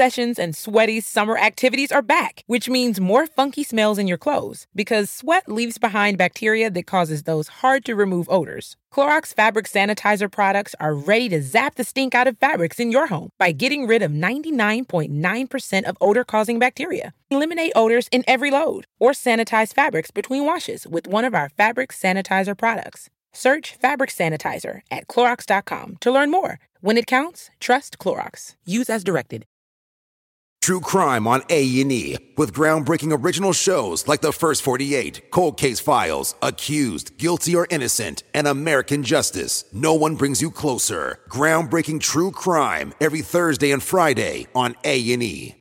Sessions and sweaty summer activities are back, which means more funky smells in your clothes because sweat leaves behind bacteria that causes those hard to remove odors. Clorox fabric sanitizer products are ready to zap the stink out of fabrics in your home by getting rid of 99.9% of odor causing bacteria. Eliminate odors in every load or sanitize fabrics between washes with one of our fabric sanitizer products. Search fabric sanitizer at Clorox.com to learn more. When it counts, trust Clorox. Use as directed. True crime on A&E with groundbreaking original shows like The First 48, Cold Case Files, Accused, Guilty or Innocent, and American Justice. No one brings you closer. Groundbreaking true crime every Thursday and Friday on A&E.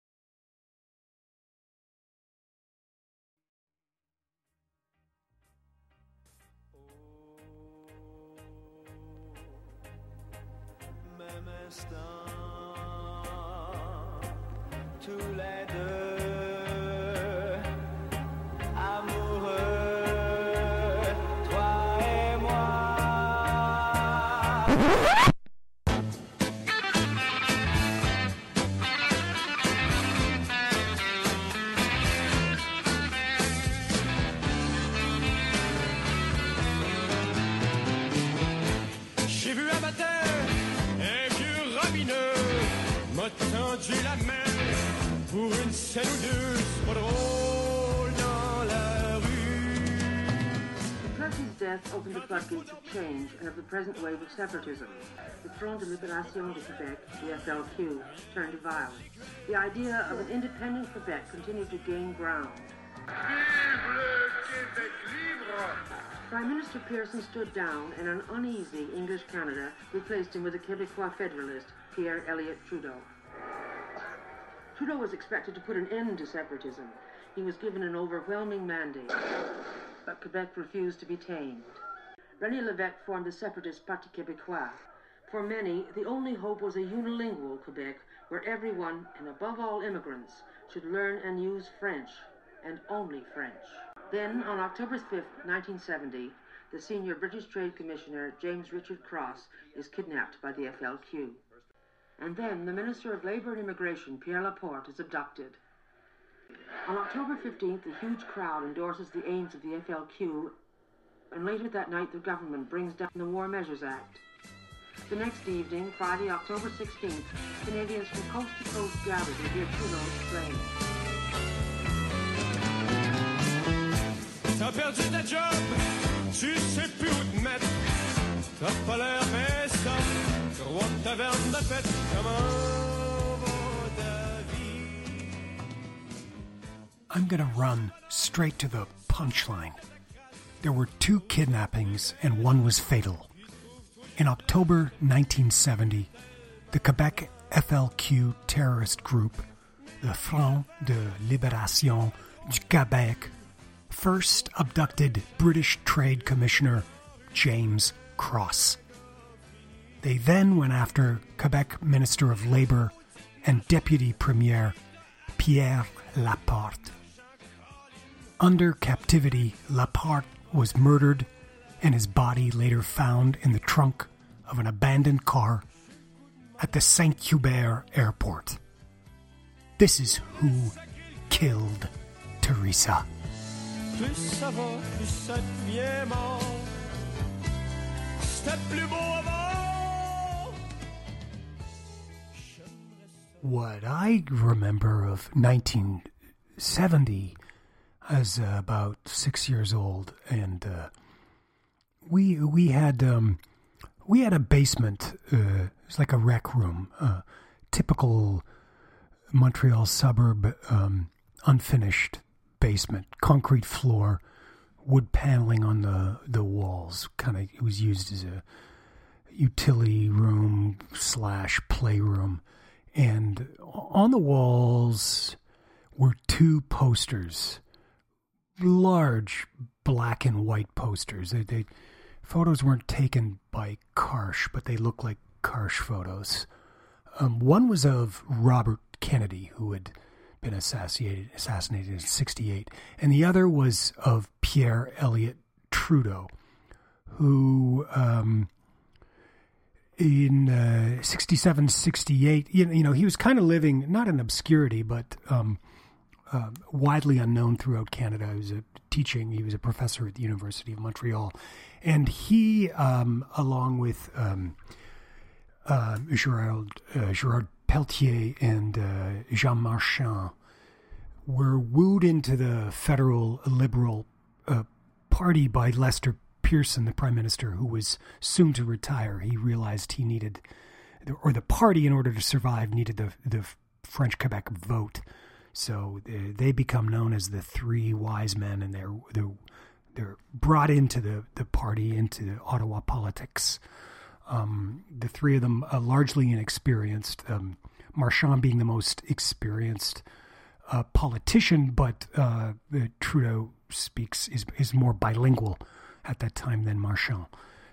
Death opened the floodgates of change and of the present wave of separatism. The Front de Libération de Quebec, the FLQ, turned violence. The idea of an independent Quebec continued to gain ground. Prime Minister Pearson stood down, and an uneasy English Canada replaced him with a Quebecois federalist, Pierre Elliott Trudeau. Trudeau was expected to put an end to separatism. He was given an overwhelming mandate, but Quebec refused to be tamed. René Lévesque formed the separatist Parti Québécois. For many, the only hope was a unilingual Quebec where everyone, and above all immigrants, should learn and use French, and only French. Then, on October 5th, 1970, the senior British Trade Commissioner James Richard Cross is kidnapped by the FLQ. And then the Minister of Labour and Immigration, Pierre Laporte, is abducted. On October 15th, a huge crowd endorses the aims of the FLQ, and later that night, the government brings down the War Measures Act. The next evening, Friday, October 16th, Canadians from coast to coast gather to hear Trudeau explain. T'as perdu ta job, tu sais plus où te mettre. T'as pas l'air Vincent, roi de taverne de fête. Comment I'm going to run straight to the punchline. There were two kidnappings, and one was fatal. In October 1970, the Quebec FLQ terrorist group, the Front de Libération du Québec, first abducted British Trade Commissioner James Cross. They then went after Quebec Minister of Labour and Deputy Premier Pierre Laporte. Under captivity, Laporte was murdered and his body later found in the trunk of an abandoned car at the Saint Hubert airport. This is who killed Theresa. Plus ça va, plus ça devient mort. C'était plus beau avant. What I remember of 1970, I was uh, about six years old, and uh, we we had um, we had a basement. Uh, it was like a rec room, uh, typical Montreal suburb, um, unfinished basement, concrete floor, wood paneling on the the walls. Kind of, it was used as a utility room slash playroom, and on the walls were two posters, large black and white posters. They, they photos weren't taken by Karsh, but they look like Karsh photos. Um, one was of Robert Kennedy, who had been assassinated assassinated in '68, and the other was of Pierre Elliott Trudeau, who um, in uh, 67, 68, you, you know, he was kind of living not in obscurity, but um, uh, widely unknown throughout Canada. He was a teaching, he was a professor at the University of Montreal. And he, um, along with um, uh, Gerard, uh, Gerard Pelletier and uh, Jean Marchand, were wooed into the federal liberal uh, party by Lester Pearson, the prime minister, who was soon to retire. He realized he needed, or the party, in order to survive, needed the the French Quebec vote. So they become known as the Three Wise Men, and they're they're they're brought into the the party into Ottawa politics. Um, the three of them uh, largely inexperienced. Um, Marchand being the most experienced uh, politician, but uh, Trudeau speaks is is more bilingual at that time than Marchand.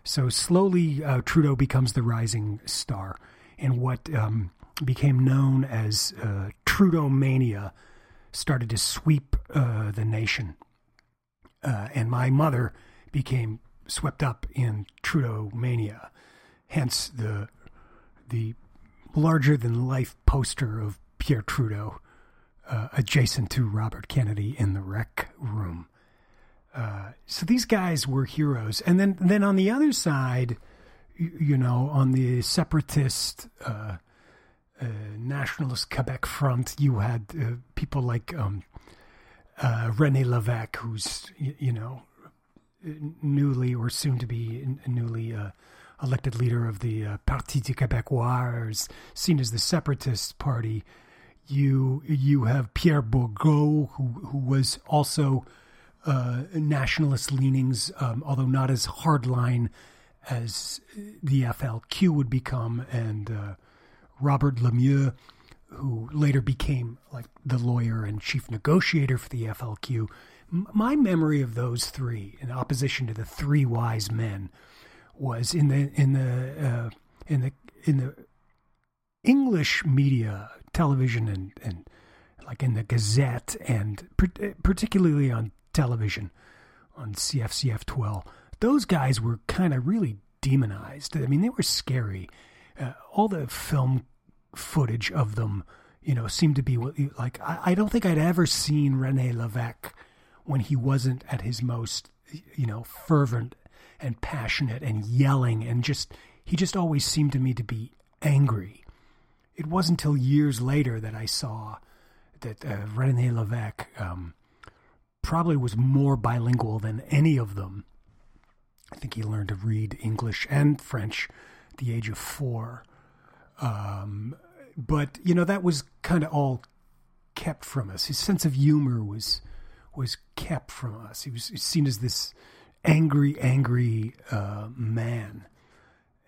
So slowly, uh, Trudeau becomes the rising star, and what um, became known as uh, Trudeau mania started to sweep uh, the nation. Uh, and my mother became swept up in Trudeau mania, hence the the larger than life poster of Pierre Trudeau uh, adjacent to Robert Kennedy in the rec room. Uh, so these guys were heroes, and then then on the other side, you, you know, on the separatist uh, nationalist Quebec front, you had uh, people like um, uh, René Lévesque, who's you, you, know newly or soon to be newly elected leader of the Parti du Québécois, is seen as the separatist party. You you have Pierre Bourgault, who who was also uh, nationalist leanings, um, although not as hardline as the FLQ would become, and uh, Robert Lemieux, who later became like the lawyer and chief negotiator for the FLQ. M- my memory of those three, in opposition to the three wise men, was in the in the uh, in the in the English media, television, and and like in the Gazette, and particularly on television on CFCF 12, those guys were kind of really demonized. I mean, they were scary. Uh, all the film footage of them, you know, seemed to be like I, I don't think I'd ever seen Rene Lévesque when he wasn't at his most, you know, fervent and passionate and yelling and just he just always seemed to me to be angry. It wasn't until years later that I saw that uh, Rene Lévesque um, probably was more bilingual than any of them. I think he learned to read English and French the age of four. Um, but you know that was kind of all kept from us. His sense of humor was was kept from us. He was seen as this angry, angry uh, man,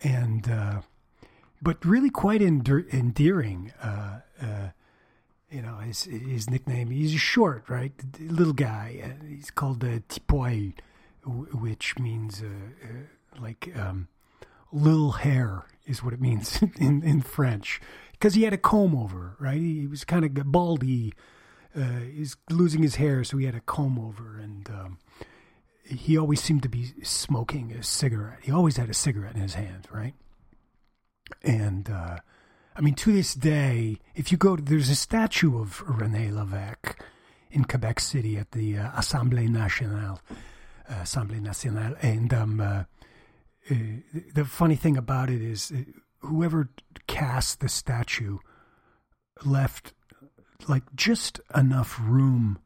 and uh, but really quite endearing. Uh, uh you know, his his nickname. He's short, right? Little guy. Uh, he's called uh, Ti-Poil, which means uh, like um, little hair is what it means in in French. Because he had a comb over, right? He was kind of baldy. Uh, he's losing his hair, so he had a comb over, and um, he always seemed to be smoking a cigarette. He always had a cigarette in his hand, right? And uh, I mean, to this day, if you go, to, there's a statue of René Lévesque in Quebec City at the uh, Assemblée Nationale, uh, Assemblée Nationale, and um, uh, the funny thing about it is, uh, whoever cast the statue left like just enough room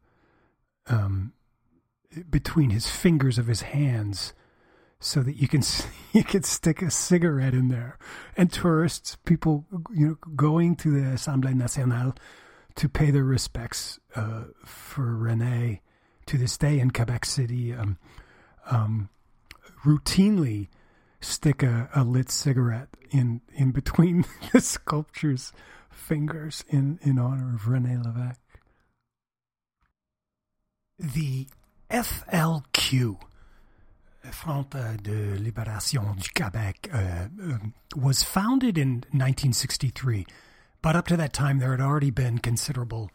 um, between his fingers of his hands so that you can you can stick a cigarette in there. And tourists, people you know going to the Assemblée Nationale to pay their respects uh, for Rene to this day in Quebec City, um, um, routinely stick a, a, lit cigarette in in between the sculpture's fingers in in honor of Rene Lévesque. The FLQ Front de Libération du Québec uh, um, was founded in 1963, but up to that time there had already been considerable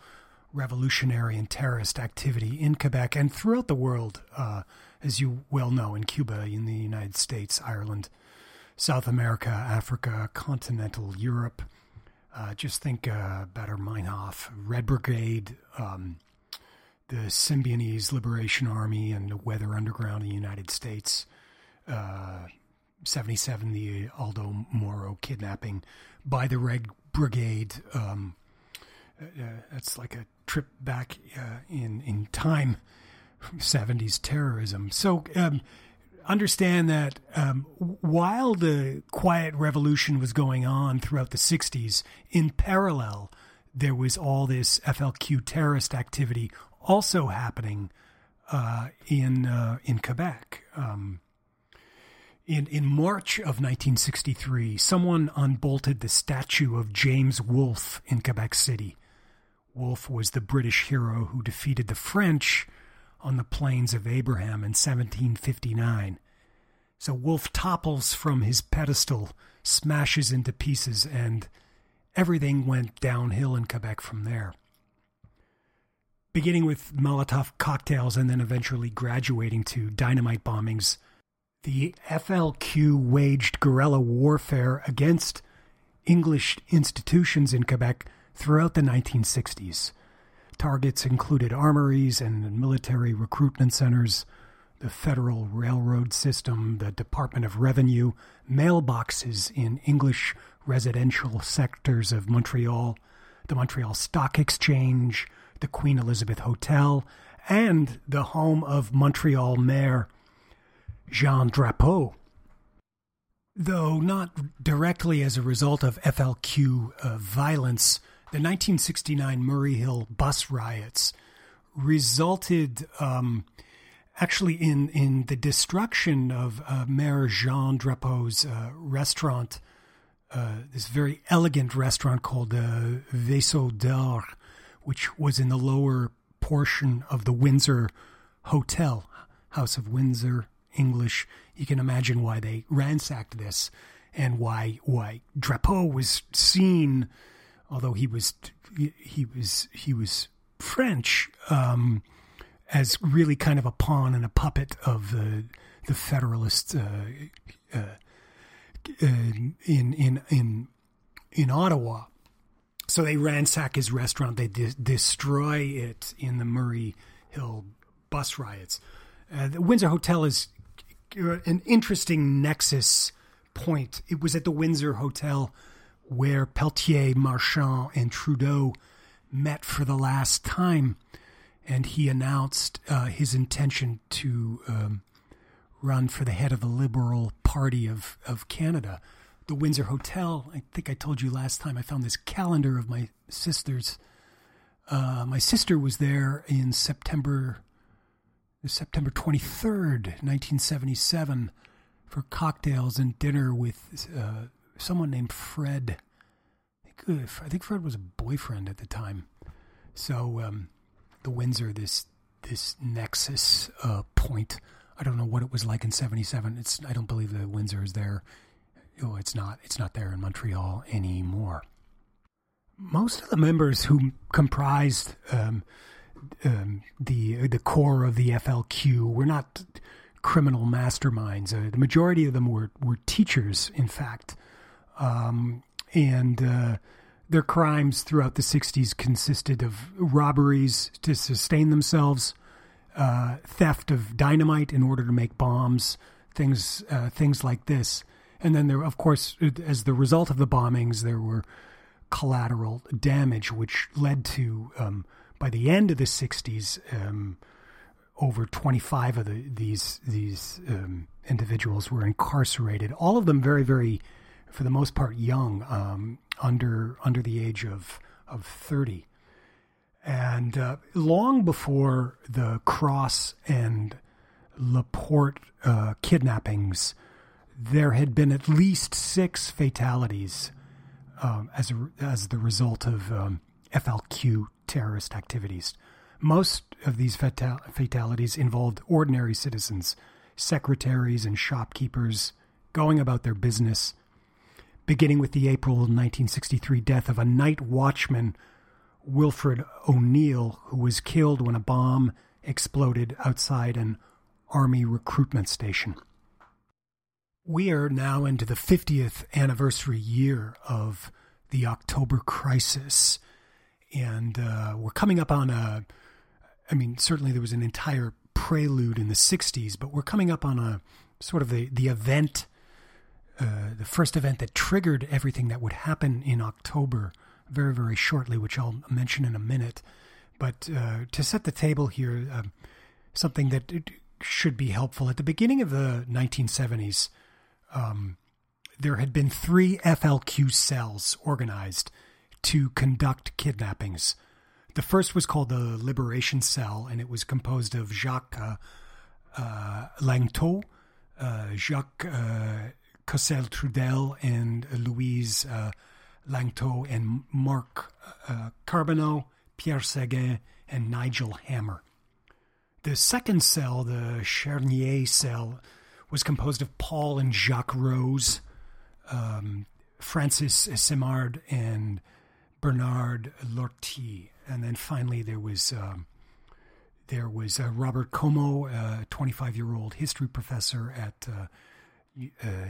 revolutionary and terrorist activity in Quebec and throughout the world, uh, as you well know, in Cuba, in the United States, Ireland, South America, Africa, continental Europe. Uh, just think uh, Baader Meinhof, Red Brigade, um, the Symbionese Liberation Army, and the Weather Underground in the United States. Uh, 77, the Aldo Moro kidnapping by the Red Brigade. Um, uh, that's like a trip back uh, in in time, 70s terrorism. So um, understand that um, while the quiet revolution was going on throughout the 60s, in parallel, there was all this FLQ terrorist activity also happening uh, in uh, in Quebec. Um, in in March of 1963, someone unbolted the statue of James Wolfe in Quebec City. Wolfe was the British hero who defeated the French on the plains of Abraham in 1759. So Wolfe topples from his pedestal, smashes into pieces, and everything went downhill in Quebec from there. Beginning with Molotov cocktails and then eventually graduating to dynamite bombings, the FLQ waged guerrilla warfare against English institutions in Quebec throughout the 1960s. Targets included armories and military recruitment centers, the Federal Railroad System, the Department of Revenue, mailboxes in English residential sectors of Montreal, the Montreal Stock Exchange, the Queen Elizabeth Hotel, and the home of Montreal Mayor Jean Drapeau. Though not directly as a result of FLQ uh, violence, the 1969 Murray Hill bus riots resulted um, actually in, in the destruction of uh, Mayor Jean Drapeau's uh, restaurant, uh, this very elegant restaurant called uh, Vaisseau d'Or, which was in the lower portion of the Windsor Hotel, House of Windsor, English. You can imagine why they ransacked this and why why Drapeau was seen although he was he was he was French, um, as really kind of a pawn and a puppet of the the Federalists uh, uh, in in in in Ottawa. So they ransack his restaurant. They de- destroy it in the Murray Hill bus riots. Uh, the Windsor Hotel is an interesting nexus point. It was at the Windsor Hotel where Pelletier, Marchand, and Trudeau met for the last time, and he announced uh, his intention to um, run for the head of the Liberal Party of, of Canada. The Windsor Hotel, I think I told you last time, I found this calendar of my sister's. Uh, my sister was there in September, September 23rd, 1977, for cocktails and dinner with uh, someone named Fred. I think, I think Fred was a boyfriend at the time. So um, the Windsor, this this nexus uh, point. I don't know what it was like in '77. It's I don't believe the Windsor is there. Oh, it's not. It's not there in Montreal anymore. Most of the members who comprised um, um, the the core of the FLQ were not criminal masterminds. Uh, the majority of them were were teachers, in fact, um, and uh, their crimes throughout the 60s consisted of robberies to sustain themselves, uh, theft of dynamite in order to make bombs, things uh, things like this. And then there, of course, as the result of the bombings, there were collateral damage, which led to, um, by the end of the 60s, um, over 25 of the, these these um, individuals were incarcerated. All of them very, very for the most part young, um, under under the age of of thirty, and uh, long before the Cross and Laporte uh, kidnappings, there had been at least six fatalities um, as a, as the result of um, FLQ terrorist activities. Most of these fatal- fatalities involved ordinary citizens, secretaries and shopkeepers going about their business beginning with the April 1963 death of a night watchman, Wilfred O'Neill, who was killed when a bomb exploded outside an Army recruitment station. We are now into the 50th anniversary year of the October crisis. And uh, we're coming up on a, I mean, certainly there was an entire prelude in the 60s, but we're coming up on a sort of the, the event, uh, the first event that triggered everything that would happen in October very, very shortly, which I'll mention in a minute. But uh, to set the table here, uh, something that should be helpful. At the beginning of the 1970s, um, there had been three FLQ cells organized to conduct kidnappings. The first was called the Liberation Cell, and it was composed of Jacques uh, uh, Lanctôt, uh, Jacques uh, Cossette-Trudel, and Louise uh, Lanctôt, and Marc uh, Carbonneau, Pierre Seguin, and Nigel Hamer. The second cell, the Chénier cell, was composed of Paul and Jacques Rose, um, Francis Simard, and Bernard Lortie. And then finally, there was um, there was uh, Robert Comeau, a 25 year old history professor at uh, uh,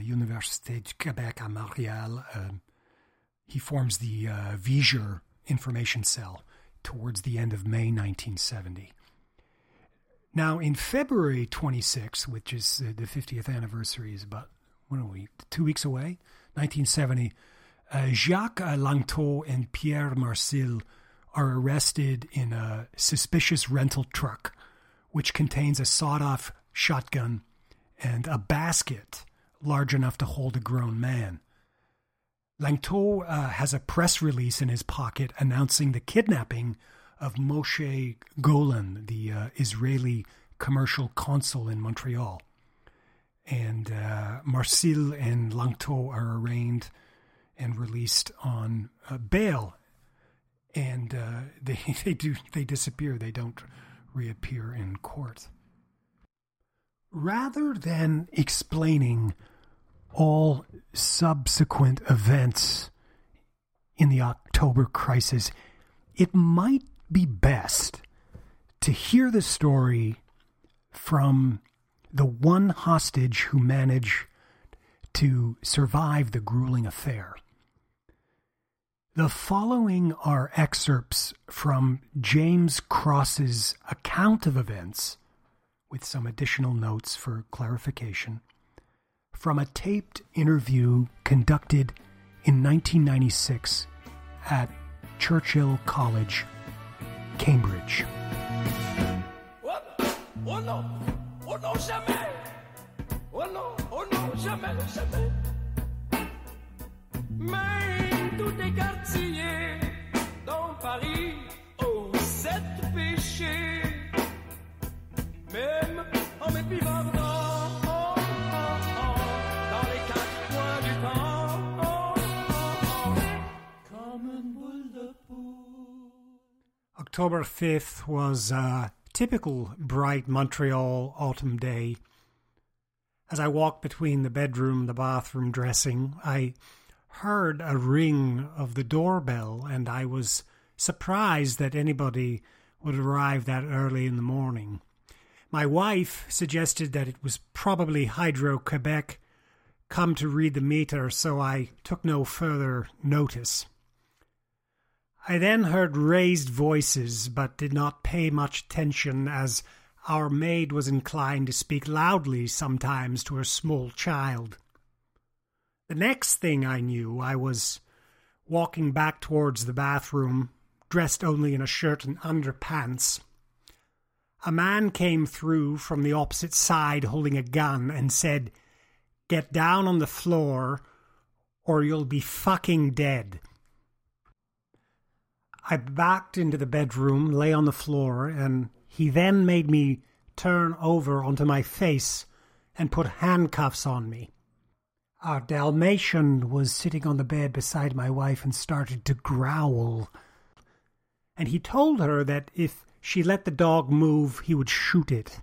Université du Québec à Montréal. Um, he forms the uh, Viger Information Cell towards the end of May 1970. Now, in February 26, which is uh, the 50th anniversary, is about, what are we, two weeks away? 1970, uh, Jacques Lanctôt and Pierre Marcil are arrested in a suspicious rental truck, which contains a sawed off shotgun and a basket large enough to hold a grown man. Lanctôt uh, has a press release in his pocket announcing the kidnapping of Moshe Golan, the uh, Israeli commercial consul in Montreal. And uh, Marcil and Lanctôt are arraigned and released on uh, bail. And uh, they, they, do, they disappear, they don't reappear in court. Rather than explaining all subsequent events in the October crisis, it might be best to hear the story from the one hostage who managed to survive the grueling affair. The following are excerpts from James Cross's account of events, with some additional notes for clarification, from a taped interview conducted in 1996 at Churchill College, Cambridge. Oh October 5th was a typical bright Montreal autumn day. As I walked between the bedroom and the bathroom dressing, I heard a ring of the doorbell, and I was surprised that anybody would arrive that early in the morning. My wife suggested that it was probably Hydro Quebec come to read the meter, so I took no further notice. I then heard raised voices, but did not pay much attention as our maid was inclined to speak loudly sometimes to her small child. The next thing I knew, I was walking back towards the bathroom, dressed only in a shirt and underpants. A man came through from the opposite side holding a gun and said, Get down on the floor or you'll be fucking dead. I backed into the bedroom, lay on the floor, and he then made me turn over onto my face and put handcuffs on me. Our Dalmatian was sitting on the bed beside my wife and started to growl. And he told her that if she let the dog move, he would shoot it.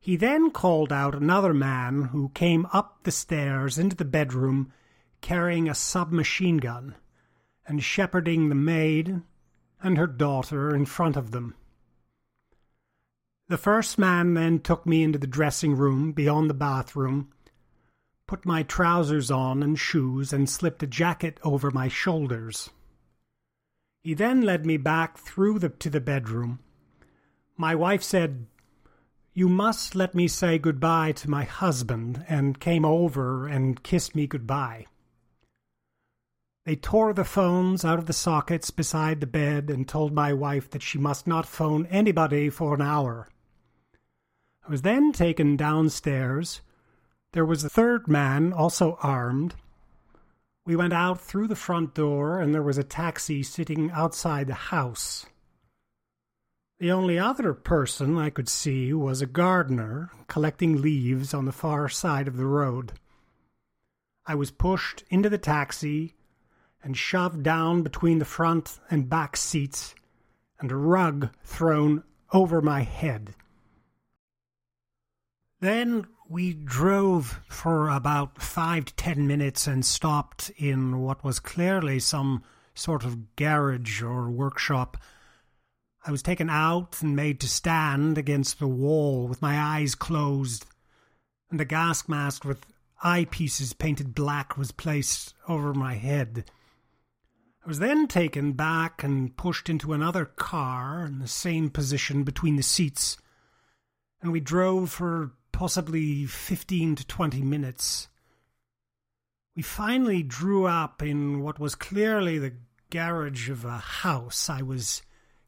He then called out another man who came up the stairs into the bedroom carrying a submachine gun and shepherding the maid and her daughter in front of them. The first man then took me into the dressing room beyond the bathroom, put my trousers on and shoes, and slipped a jacket over my shoulders. He then led me back through the, to the bedroom. My wife said, You must let me say goodbye to my husband, and came over and kissed me goodbye. They tore the phones out of the sockets beside the bed and told my wife that she must not phone anybody for an hour. I was then taken downstairs. There was a third man, also armed. We went out through the front door, and there was a taxi sitting outside the house. The only other person I could see was a gardener collecting leaves on the far side of the road. I was pushed into the taxi and shoved down between the front and back seats, and a rug thrown over my head. Then we drove for about five to ten minutes and stopped in what was clearly some sort of garage or workshop. I was taken out and made to stand against the wall with my eyes closed, and a gas mask with eyepieces painted black was placed over my head. Was then taken back and pushed into another car in the same position between the seats, and we drove for possibly 15 to 20 minutes. We finally drew up in what was clearly the garage of a house. I was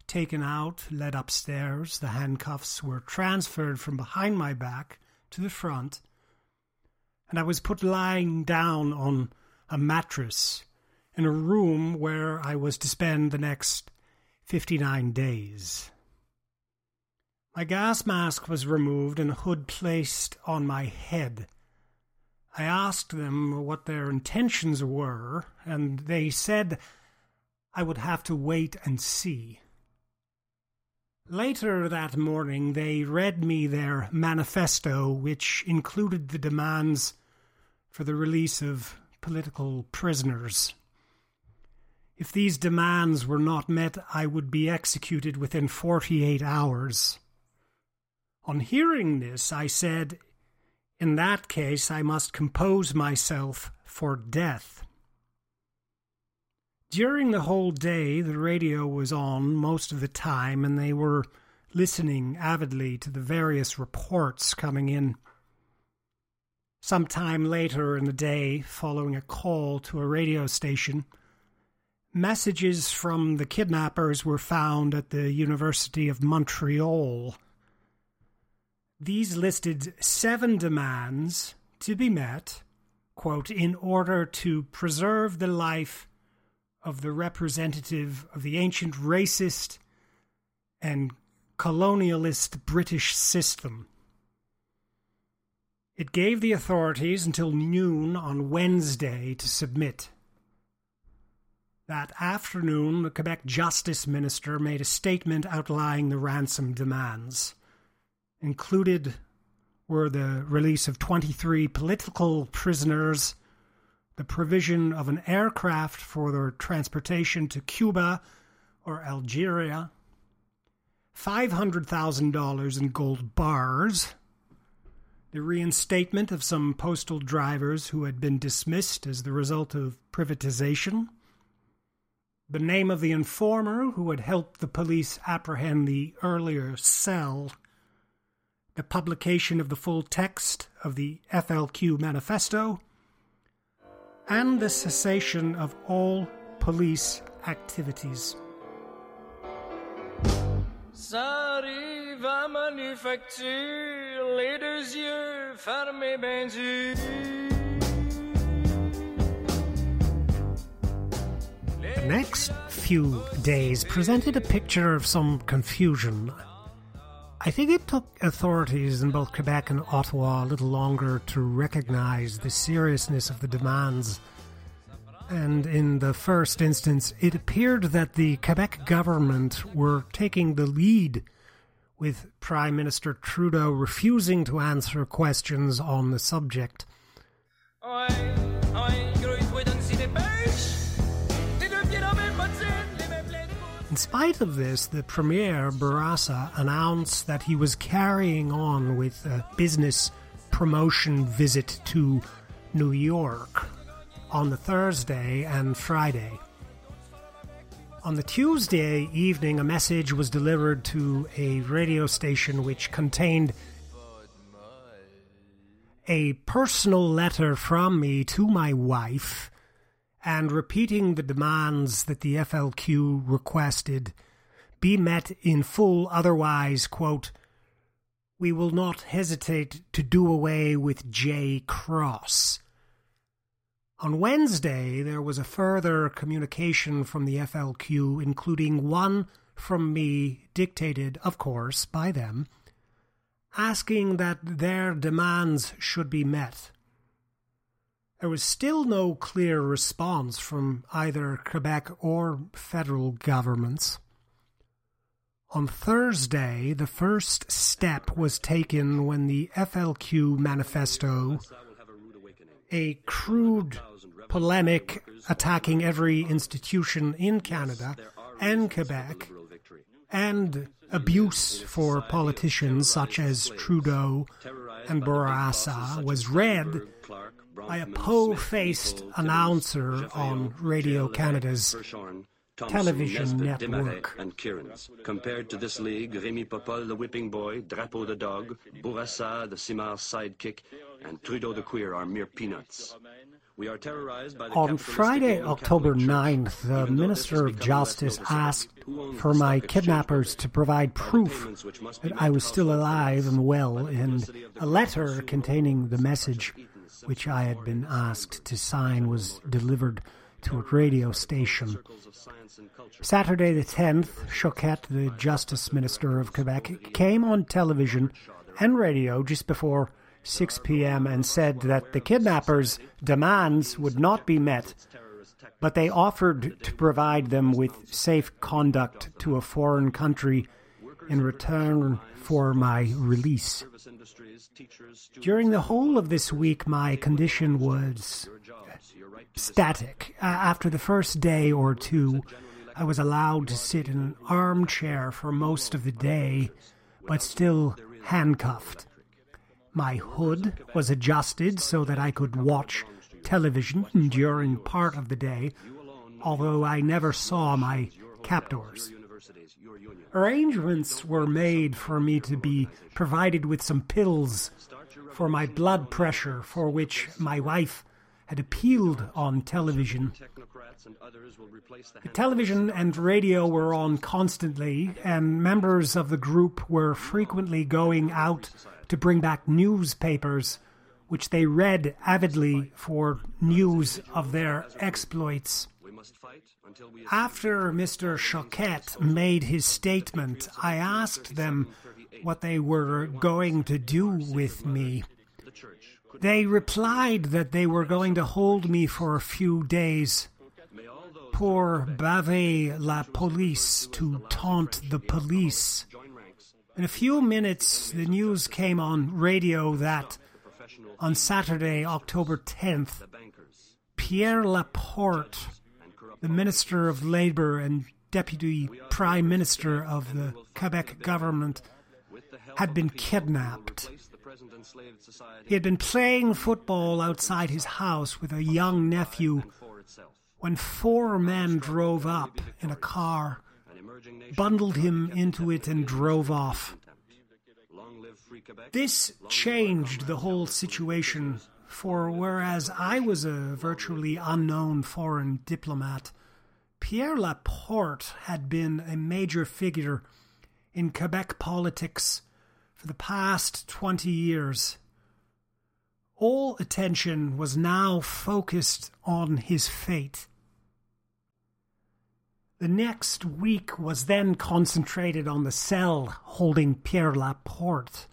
taken out, led upstairs. The handcuffs were transferred from behind my back to the front, and I was put lying down on a mattress in a room where I was to spend the next 59 days. My gas mask was removed and a hood placed on my head. I asked them what their intentions were, and they said I would have to wait and see. Later that morning, they read me their manifesto, which included the demands for the release of political prisoners. If these demands were not met, I would be executed within 48 hours. On hearing this, I said, In that case, I must compose myself for death. During the whole day, the radio was on most of the time, and they were listening avidly to the various reports coming in. Some time later in the day, following a call to a radio station, Messages from the kidnappers were found at the University of Montreal. These listed seven demands to be met, quote, in order to preserve the life of the representative of the ancient racist and colonialist British system. It gave the authorities until noon on Wednesday to submit. That afternoon, the Quebec Justice Minister made a statement outlining the ransom demands. Included were the release of 23 political prisoners, the provision of an aircraft for their transportation to Cuba or Algeria, $500,000 in gold bars, the reinstatement of some postal drivers who had been dismissed as the result of privatization the name of the informer who had helped the police apprehend the earlier cell, the publication of the full text of the FLQ manifesto, and the cessation of all police activities. Manufacture. Next few days presented a picture of some confusion. I think it took authorities in both Quebec and Ottawa a little longer to recognize the seriousness of the demands. And in the first instance, it appeared that the Quebec government were taking the lead, with Prime Minister Trudeau refusing to answer questions on the subject. In spite of this, the Premier, Bourassa, announced that he was carrying on with a business promotion visit to New York on the Thursday and Friday. On the Tuesday evening, a message was delivered to a radio station which contained a personal letter from me to my wife and repeating the demands that the FLQ requested be met in full, otherwise, quote, we will not hesitate to do away with J. Cross. On Wednesday, there was a further communication from the FLQ, including one from me, dictated, of course, by them, asking that their demands should be met. There was still no clear response from either Quebec or federal governments. On Thursday, the first step was taken when the FLQ manifesto, a crude polemic attacking every institution in Canada and Quebec, and abuse for politicians such as Trudeau and Bourassa, was read by a po-faced announcer on Radio Canada's television network. And Kieran's. Compared to this league, Rémi Popol, the whipping boy, Drapeau the dog, Bourassa, the Simard sidekick, and Trudeau the queer are mere peanuts. We are terrorized by the On Friday, October 9th, the Minister of Justice asked for my kidnappers to provide proof payments which must be that I was still alive and well in publicity of the a letter containing the message which I had been asked to sign was delivered to a radio station. Saturday the 10th, Choquette, the Justice Minister of Quebec, came on television and radio just before 6 p.m. and said that the kidnappers' demands would not be met, but they offered to provide them with safe conduct to a foreign country in return for my release. Service industries, teachers, students, During the whole of this week, my condition was your jobs, your right to static. Uh, after the first day or two, I was allowed to sit in an armchair for most of the day, but still handcuffed. My hood was adjusted so that I could watch television during part of the day, although I never saw my captors. Arrangements were made for me to be provided with some pills for my blood pressure, for which my wife had appealed on television. The television and radio were on constantly, and members of the group were frequently going out to bring back newspapers, which they read avidly for news of their exploits. We must fight until we After Mr. Choquette made his statement, I asked them what they were going to do with me. They replied that they were going to hold me for a few days. Pour baver la police to taunt the police. In a few minutes, the news came on radio that on Saturday, October 10th, Pierre Laporte, the Minister of Labour and Deputy Prime Minister of the Quebec government, had been kidnapped. He had been playing football outside his house with a young nephew when four men drove up in a car, bundled him into it, and drove off. This changed the whole situation, for whereas I was a virtually unknown foreign diplomat, Pierre Laporte had been a major figure in Quebec politics for the past 20 years. All attention was now focused on his fate. The next week was then concentrated on the cell holding Pierre Laporte.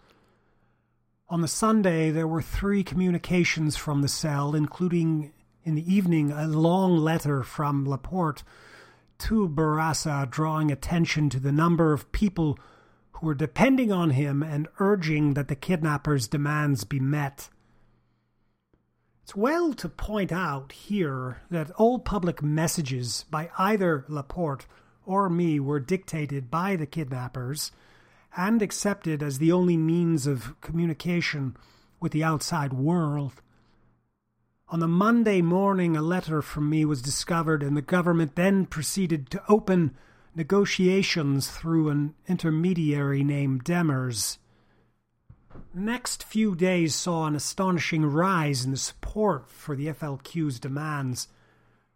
On the Sunday, there were three communications from the cell, including in the evening a long letter from Laporte to Bourassa drawing attention to the number of people who were depending on him and urging that the kidnappers' demands be met. It's well to point out here that all public messages by either Laporte or me were dictated by the kidnappers and accepted as the only means of communication with the outside world. On the Monday morning, a letter from me was discovered, and the government then proceeded to open negotiations through an intermediary named Demers. The next few days saw an astonishing rise in the support for the FLQ's demands,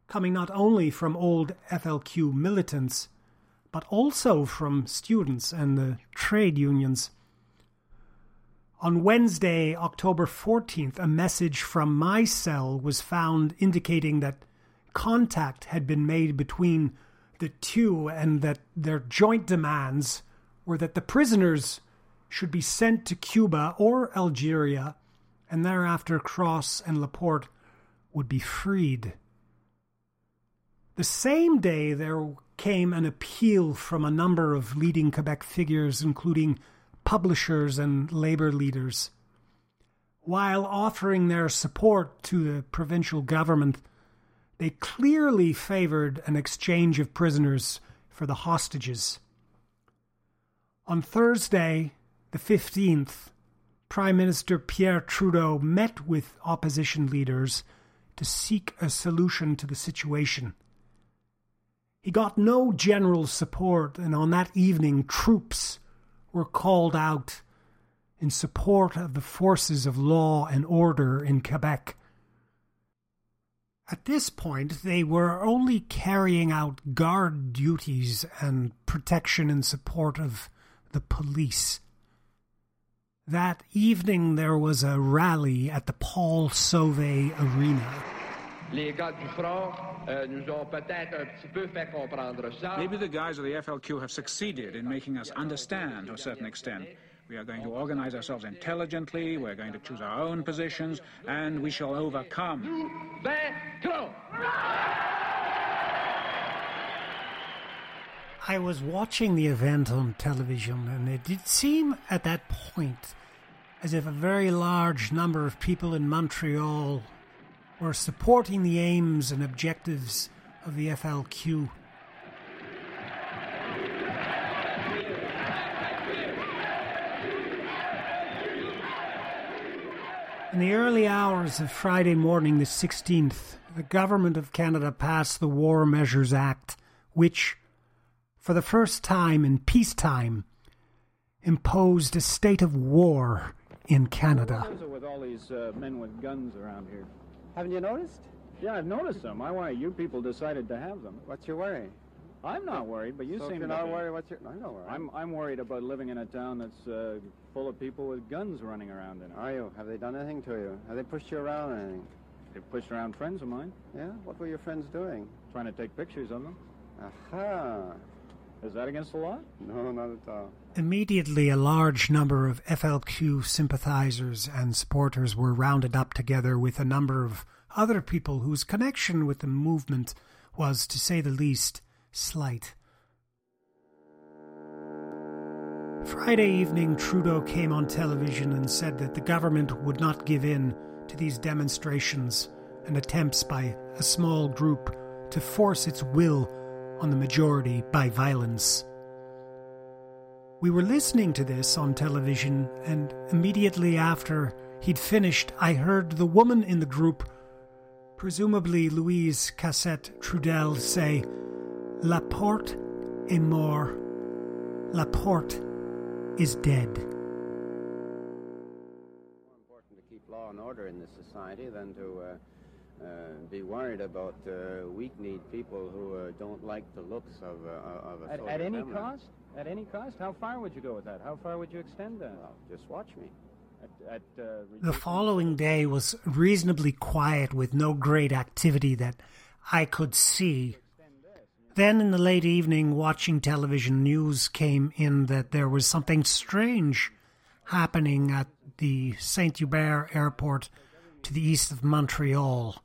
coming not only from old FLQ militants, but also from students and the trade unions. On Wednesday, October 14th, a message from my cell was found indicating that contact had been made between the two and that their joint demands were that the prisoners should be sent to Cuba or Algeria and thereafter Cross and Laporte would be freed. The same day, there came an appeal from a number of leading Quebec figures, including publishers and labor leaders. While offering their support to the provincial government, they clearly favored an exchange of prisoners for the hostages. On Thursday, the 15th, Prime Minister Pierre Trudeau met with opposition leaders to seek a solution to the situation. He got no general support, and on that evening, troops were called out in support of the forces of law and order in Quebec. At this point, they were only carrying out guard duties and protection in support of the police. That evening, there was a rally at the Paul Sauvé Arena. Les gars du front euh, nous ont peut-être un petit peu fait comprendre ça. Maybe the guys of the FLQ have succeeded in making us understand to a certain extent. We are going to organize ourselves intelligently, we're going to choose our own positions, and we shall overcome. I was watching the event on television, and it did seem at that point as if a very large number of people in Montreal were supporting the aims and objectives of the FLQ. In the early hours of Friday morning, the 16th, the Government of Canada passed the War Measures Act, which, for the first time in peacetime, imposed a state of war in Canada. with all these uh, men with guns around here? Haven't you noticed? Yeah, I've noticed them. I worry you people decided to have them. What's your worry? I'm not worried, but you so seem you're to not worried, what's your... I'm not worried. I'm, I'm worried about living in a town that's uh, full of people with guns running around in it. Are you? Have they done anything to you? Have they pushed you around or anything? They've pushed around friends of mine, Yeah? What were your friends doing? trying to take pictures of them. Aha! Is that against the law? No, not at all. Immediately, a large number of FLQ sympathizers and supporters were rounded up together with a number of other people whose connection with the movement was, to say the least, slight. Friday evening, Trudeau came on television and said that the government would not give in to these demonstrations and attempts by a small group to force its will on the majority by violence. We were listening to this on television, and immediately after he'd finished, I heard the woman in the group, presumably Louise Cossette-Trudel, say, Laporte est mort. Laporte is dead. more important to keep law and order in this society than to uh, uh, be worried about uh, weak-kneed people who uh, don't like the looks of, uh, of a At, at any feminine. cost? At any cost? How far would you go with that? How far would you extend that? Well, just watch me. At, at, uh, The following day was reasonably quiet with no great activity that I could see. Then in the late evening, watching television, news came in that there was something strange happening at the Saint Hubert airport to the east of Montreal.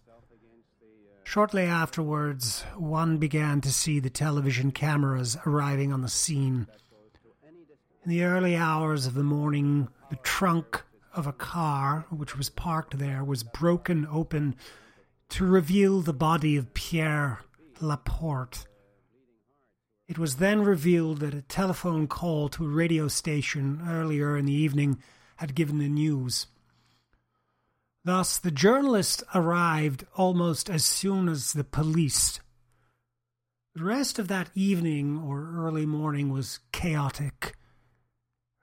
Shortly afterwards, one began to see the television cameras arriving on the scene. In the early hours of the morning, the trunk of a car, which was parked there, was broken open to reveal the body of Pierre Laporte. It was then revealed that a telephone call to a radio station earlier in the evening had given the news. Thus, the journalist arrived almost as soon as the police. The rest of that evening or early morning was chaotic.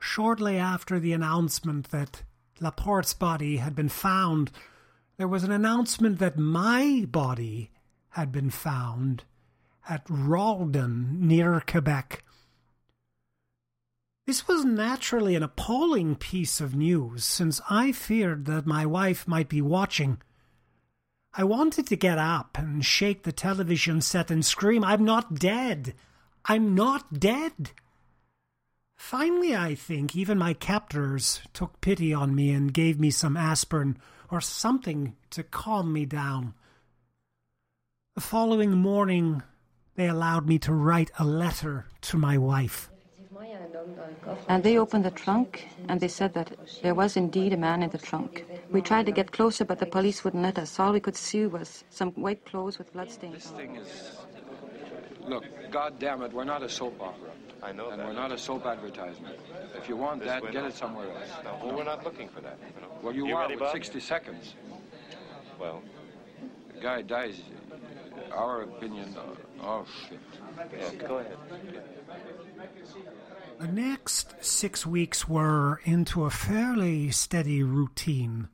Shortly after the announcement that Laporte's body had been found, there was an announcement that my body had been found at Rawdon, near Quebec. This was naturally an appalling piece of news, since I feared that my wife might be watching. I wanted to get up and shake the television set and scream, I'm not dead! I'm not dead! Finally, I think, even my captors took pity on me and gave me some aspirin or something to calm me down. The following morning, they allowed me to write a letter to my wife. And they opened the trunk and they said that there was indeed a man in the trunk. We tried to get closer, but the police wouldn't let us. All we could see was some white clothes with bloodstains. This thing is. Look, God damn it, we're not a soap opera. I know And that. we're not a soap advertisement. If you want This that, get not. it somewhere else. No, well, we're not looking for that. You know. Well, you, You are ready, with Bob? 60 seconds. Well, The guy dies. Our opinion. uh, Oh, shit. yeah, go ahead. The next six weeks were into a fairly steady routine.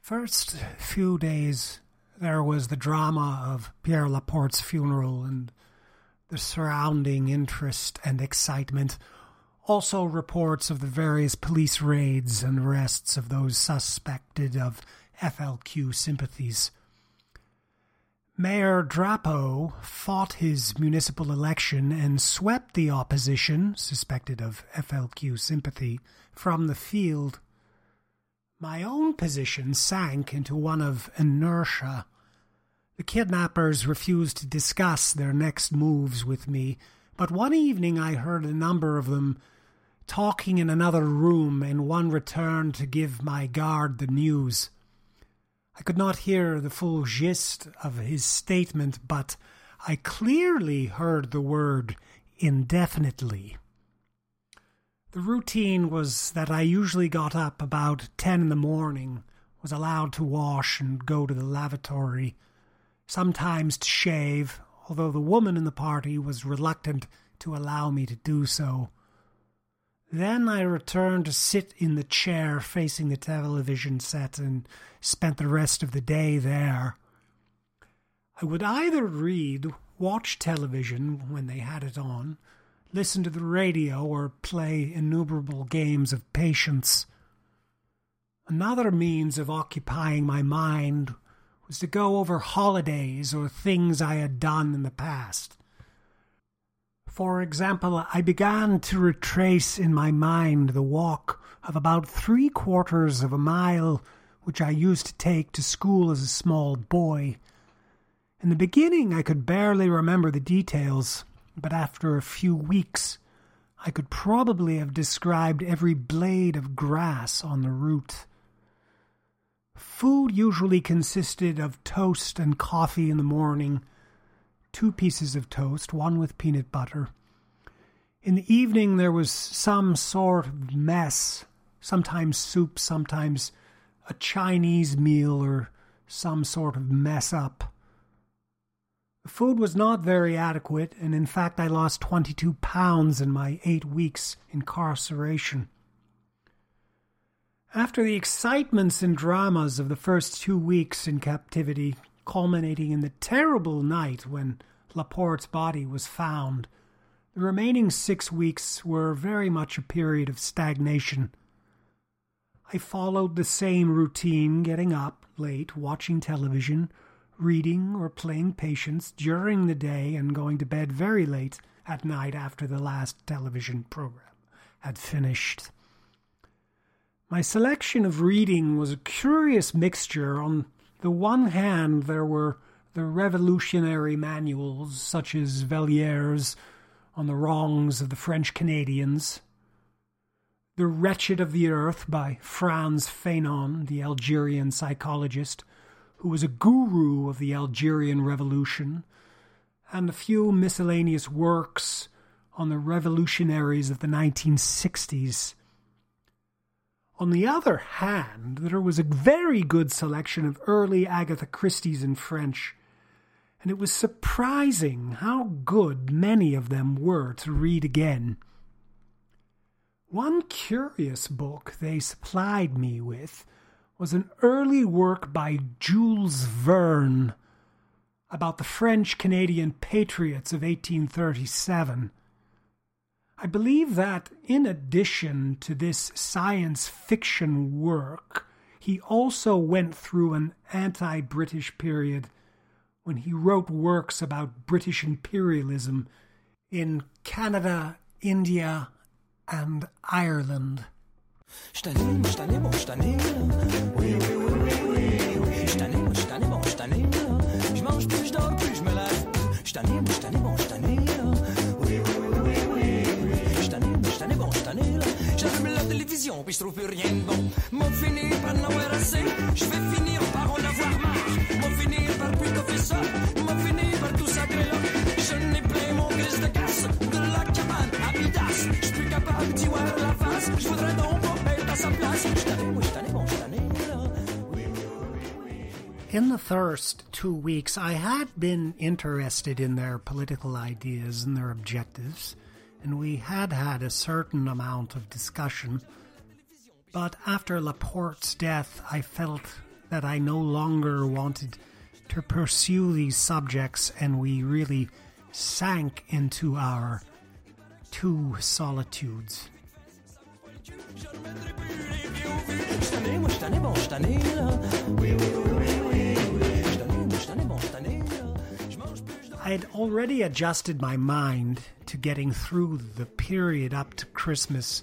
First few days, there was the drama of Pierre Laporte's funeral and the surrounding interest and excitement. Also, reports of the various police raids and arrests of those suspected of FLQ sympathies. Mayor Drapeau fought his municipal election and swept the opposition, suspected of FLQ sympathy, from the field. My own position sank into one of inertia. The kidnappers refused to discuss their next moves with me, but one evening I heard a number of them talking in another room, and one returned to give my guard the news. I could not hear the full gist of his statement, but I clearly heard the word indefinitely. The routine was that I usually got up about ten in the morning, was allowed to wash and go to the lavatory, sometimes to shave, although the woman in the party was reluctant to allow me to do so. Then I returned to sit in the chair facing the television set and spent the rest of the day there. I would either read, watch television when they had it on, listen to the radio, or play innumerable games of patience. Another means of occupying my mind was to go over holidays or things I had done in the past. For example, I began to retrace in my mind the walk of about three quarters of a mile which I used to take to school as a small boy. In the beginning, I could barely remember the details, but after a few weeks, I could probably have described every blade of grass on the route. Food usually consisted of toast and coffee in the morning, two pieces of toast, one with peanut butter. In the evening, there was some sort of mess, sometimes soup, sometimes a Chinese meal, or some sort of mess up. The food was not very adequate, and in fact, I lost 22 pounds in my eight weeks incarceration. After the excitements and dramas of the first two weeks in captivity, culminating in the terrible night when Laporte's body was found, the remaining six weeks were very much a period of stagnation. I followed the same routine, getting up late, watching television, reading or playing patience during the day, and going to bed very late at night after the last television program had finished. My selection of reading was a curious mixture. On the one hand, there were the revolutionary manuals, such as Vallières' On the Wrongs of the French Canadians, The Wretched of the Earth by Frantz Fanon, the Algerian psychologist, who was a guru of the Algerian Revolution, and a few miscellaneous works on the revolutionaries of the 1960s. On the other hand, there was a very good selection of early Agatha Christie's in French, and it was surprising how good many of them were to read again. One curious book they supplied me with was an early work by Jules Verne about the French Canadian patriots of 1837. I believe that, in addition to this science fiction work, he also went through an anti British period when he wrote works about British imperialism in Canada, India, and Ireland. Puis je trouve plus rien de bon. Finir par n'avoir assez. Je vais finir par en avoir marre. Finir par plus finir par tout là. Je n'ai plus mon grise de casse. De la cabane à. Je suis plus capable d'y voir la face. Je voudrais donc à sa place. Je bon, je in the first two weeks, I had been interested in their political ideas and their objectives, and we had had a certain amount of discussion. But after Laporte's death, I felt that I no longer wanted to pursue these subjects, and we really sank into our two solitudes. I had already adjusted my mind to getting through the period up to Christmas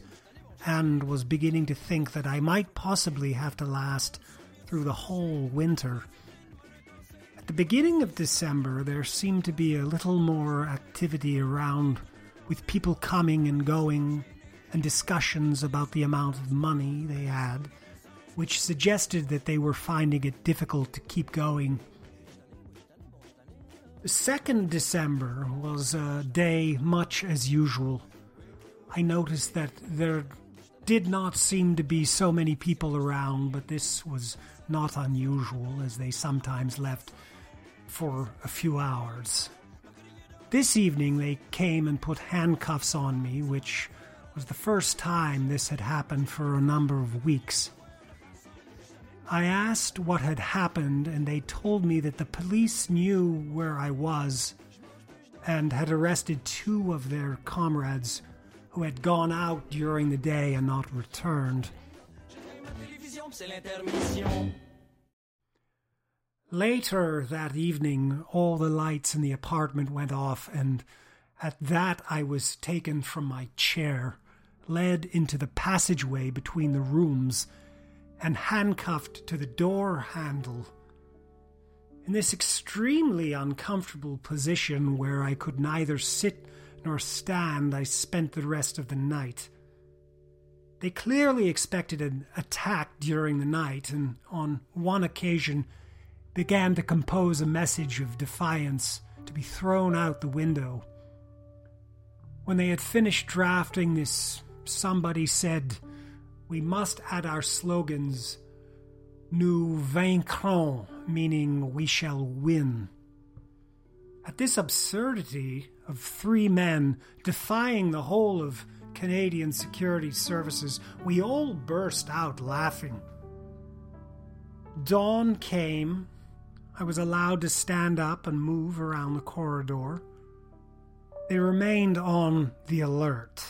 and was beginning to think that I might possibly have to last through the whole winter. At the beginning of December, there seemed to be a little more activity around, with people coming and going, and discussions about the amount of money they had, which suggested that they were finding it difficult to keep going the 2nd December was a day much as usual. I noticed that there did not seem to be so many people around, but this was not unusual as they sometimes left for a few hours. This evening they came and put handcuffs on me, which was the first time this had happened for a number of weeks. I asked what had happened, and they told me that the police knew where I was and had arrested two of their comrades who had gone out during the day and not returned. Later that evening, all the lights in the apartment went off, and at that I was taken from my chair, led into the passageway between the rooms and handcuffed to the door handle. In this extremely uncomfortable position where I could neither sit nor stand, I spent the rest of the night. They clearly expected an attack during the night, and on one occasion began to compose a message of defiance to be thrown out the window. When they had finished drafting this, somebody said, we must add our slogans Nous vaincrons, meaning we shall win. At this absurdity of three men defying the whole of Canadian security services, we all burst out laughing. Dawn came. I was allowed to stand up and move around the corridor. They remained on the alert.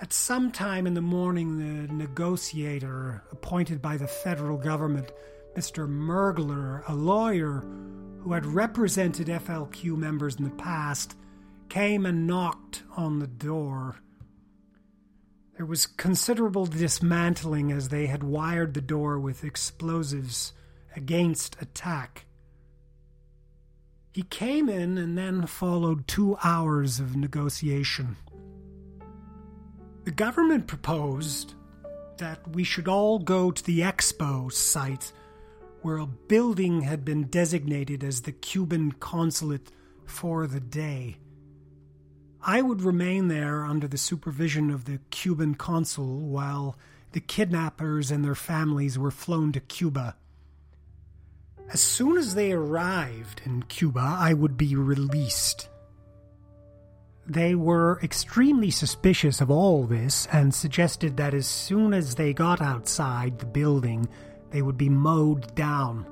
At some time in the morning, the negotiator appointed by the federal government, Mr. Mergler, a lawyer who had represented FLQ members in the past, came and knocked on the door. There was considerable dismantling as they had wired the door with explosives against attack. He came in and then followed two hours of negotiation. The government proposed that we should all go to the expo site where a building had been designated as the Cuban consulate for the day. I would remain there under the supervision of the Cuban consul while the kidnappers and their families were flown to Cuba. As soon as they arrived in Cuba, I would be released. They were extremely suspicious of all this and suggested that as soon as they got outside the building, they would be mowed down.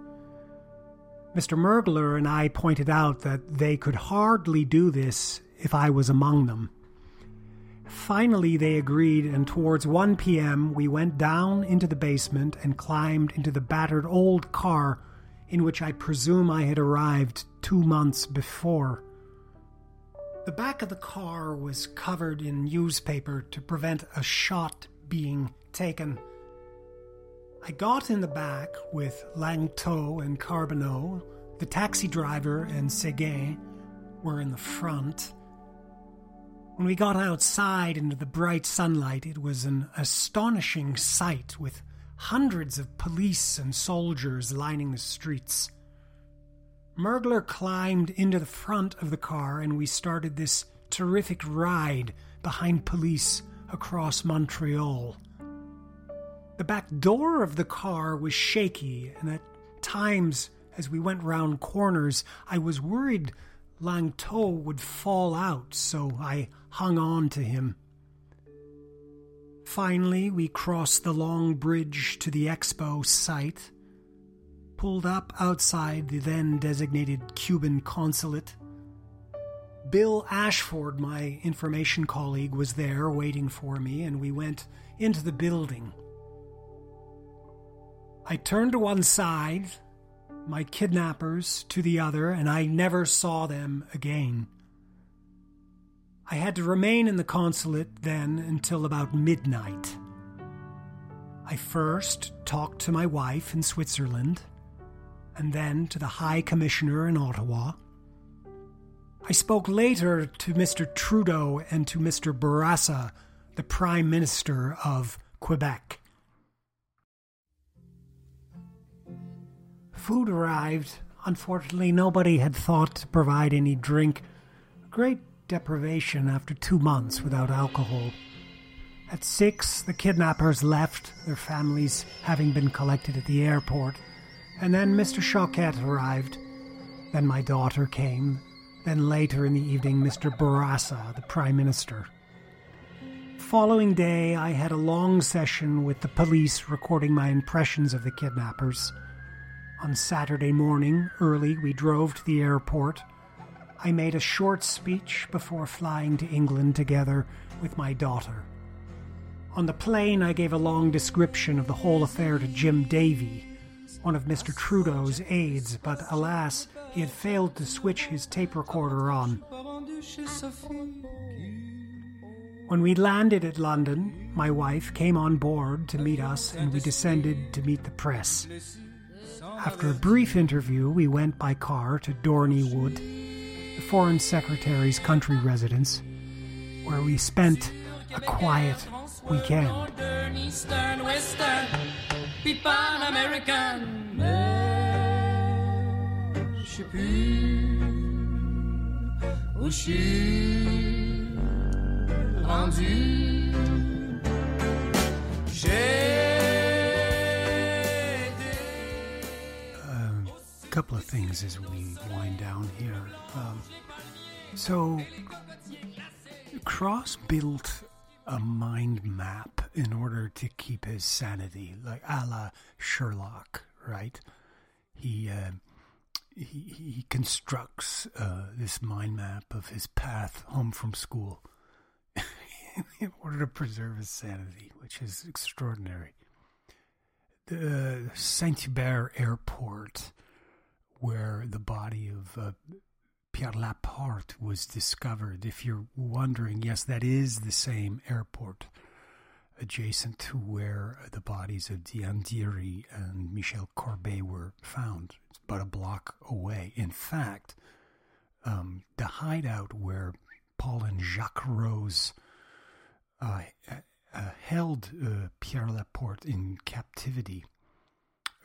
Mr. Mergler and I pointed out that they could hardly do this if I was among them. Finally, they agreed, and towards 1 p.m., we went down into the basement and climbed into the battered old car in which I presume I had arrived two months before. The back of the car was covered in newspaper to prevent a shot being taken. I got in the back with Lanctôt and Carbonneau. The taxi driver and Seguin were in the front. When we got outside into the bright sunlight, it was an astonishing sight with hundreds of police and soldiers lining the streets. Mergler climbed into the front of the car and we started this terrific ride behind police across Montreal. The back door of the car was shaky, and at times, as we went round corners, I was worried Lanctôt would fall out, so I hung on to him. Finally, we crossed the long bridge to the expo site, pulled up outside the then designated Cuban consulate. Bill Ashford, my information colleague, was there waiting for me, and we went into the building. I turned to one side, my kidnappers to the other, and I never saw them again. I had to remain in the consulate then until about midnight. I first talked to my wife in Switzerland, and then to the High Commissioner in Ottawa. I spoke later to Mr. Trudeau and to Mr. Bourassa, the Prime Minister of Quebec. Food arrived. Unfortunately, nobody had thought to provide any drink. Great deprivation after two months without alcohol. At six, the kidnappers left, their families having been collected at the airport. And then Mr. Choquette arrived. Then my daughter came. Then later in the evening, Mr. Bourassa, the Prime Minister. Following day, I had a long session with the police recording my impressions of the kidnappers. On Saturday morning, early, we drove to the airport. I made a short speech before flying to England together with my daughter. On the plane, I gave a long description of the whole affair to Jim Davey, one of Mr. Trudeau's aides, but alas, he had failed to switch his tape recorder on. When we landed at London, my wife came on board to meet us and we descended to meet the press. After a brief interview, we went by car to Dorneywood, the Foreign Secretary's country residence, where we spent a quiet weekend. Modern, couple of things as we wind down here. Um, so, Cross built a mind map in order to keep his sanity, like a la Sherlock, right? He uh, he, he constructs uh, this mind map of his path home from school in order to preserve his sanity, which is extraordinary. The Saint Hubert Airport, where the body of uh, Pierre Laporte was discovered. If you're wondering, yes, that is the same airport adjacent to where the bodies of Diane and Michel Corbet were found. It's about a block away. In fact, um, the hideout where Paul and Jacques Rose uh, uh, held uh, Pierre Laporte in captivity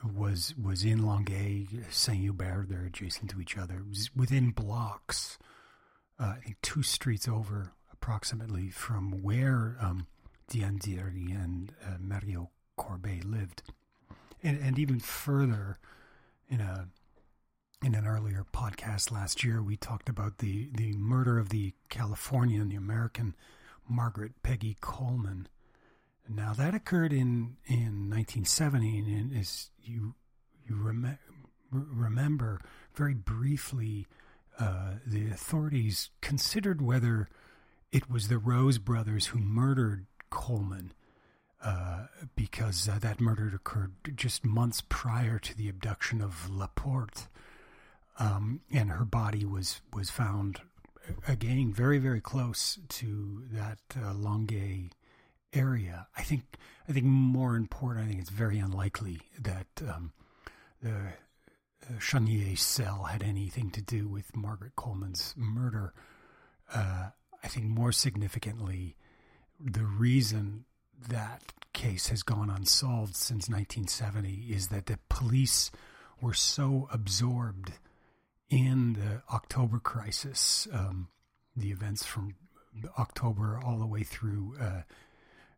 was was in Longueuil, Saint Hubert. They're adjacent to each other. It was within blocks, uh, I think two streets over, approximately from where um, Diane Diery and uh, Mario Corbet lived. And, and even further, in a in an earlier podcast last year, we talked about the, the murder of the Californian, the American Margaret Peggy Coleman. Now that occurred in, in 1970, and as you you rem- remember very briefly, uh, the authorities considered whether it was the Rose brothers who murdered Coleman. Uh, because uh, that murder occurred just months prior to the abduction of Laporte, um, and her body was was found again very very close to that uh, Longueuil area. I think I think more important. I think it's very unlikely that um, the uh, Chénier cell had anything to do with Margaret Coleman's murder. Uh, I think more significantly, the reason that case has gone unsolved since 1970 is that the police were so absorbed in the October crisis, um, the events from October all the way through uh,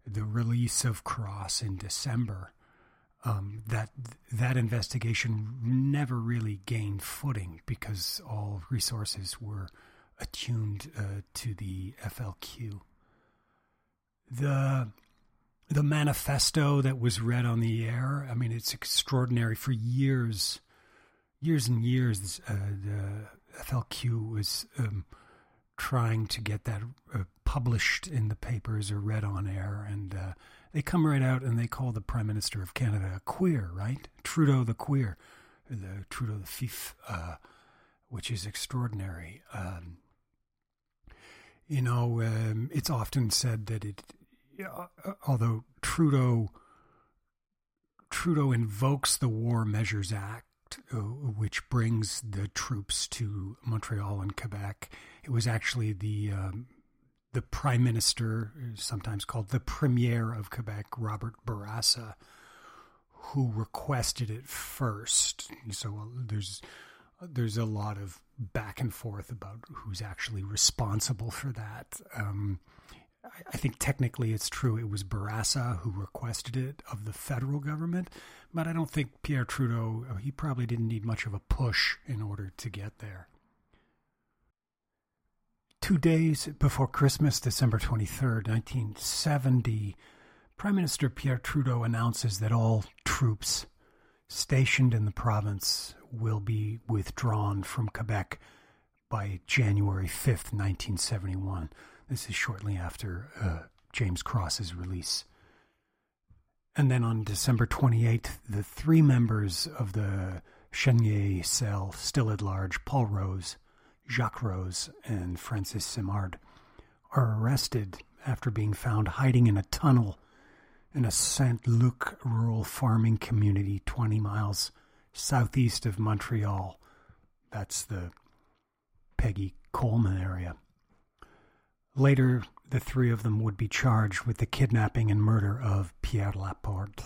the release of Cross in December, um, that that investigation never really gained footing because all resources were attuned uh, to the FLQ. The the manifesto that was read on the air. I mean, it's extraordinary. For years, years and years, uh, the FLQ was um, trying to get that uh, published in the papers or read on air, and uh, they come right out and they call the Prime Minister of Canada a queer, right? Trudeau the queer, the Trudeau the fief, uh, which is extraordinary. Um, you know, um, it's often said that it uh, although Trudeau Trudeau invokes the War Measures Act, uh, which brings the troops to Montreal and Quebec, it was actually the um, the Prime Minister, sometimes called the Premier of Quebec, Robert Bourassa, who requested it first. So uh, there's there's a lot of back and forth about who's actually responsible for that. Um, I think technically it's true. It was Bourassa who requested it of the federal government, but I don't think Pierre Trudeau, he probably didn't need much of a push in order to get there. Two days before Christmas, December 23rd, 1970, Prime Minister Pierre Trudeau announces that all troops stationed in the province will be withdrawn from Quebec by January 5th, 1971. This is shortly after uh, James Cross's release. And then on December 28th, the three members of the Chénier cell, still at large, Paul Rose, Jacques Rose, and Francis Simard, are arrested after being found hiding in a tunnel in a St. Luc rural farming community 20 miles southeast of Montreal. That's the Peggy Coleman area. Later, the three of them would be charged with the kidnapping and murder of Pierre Laporte.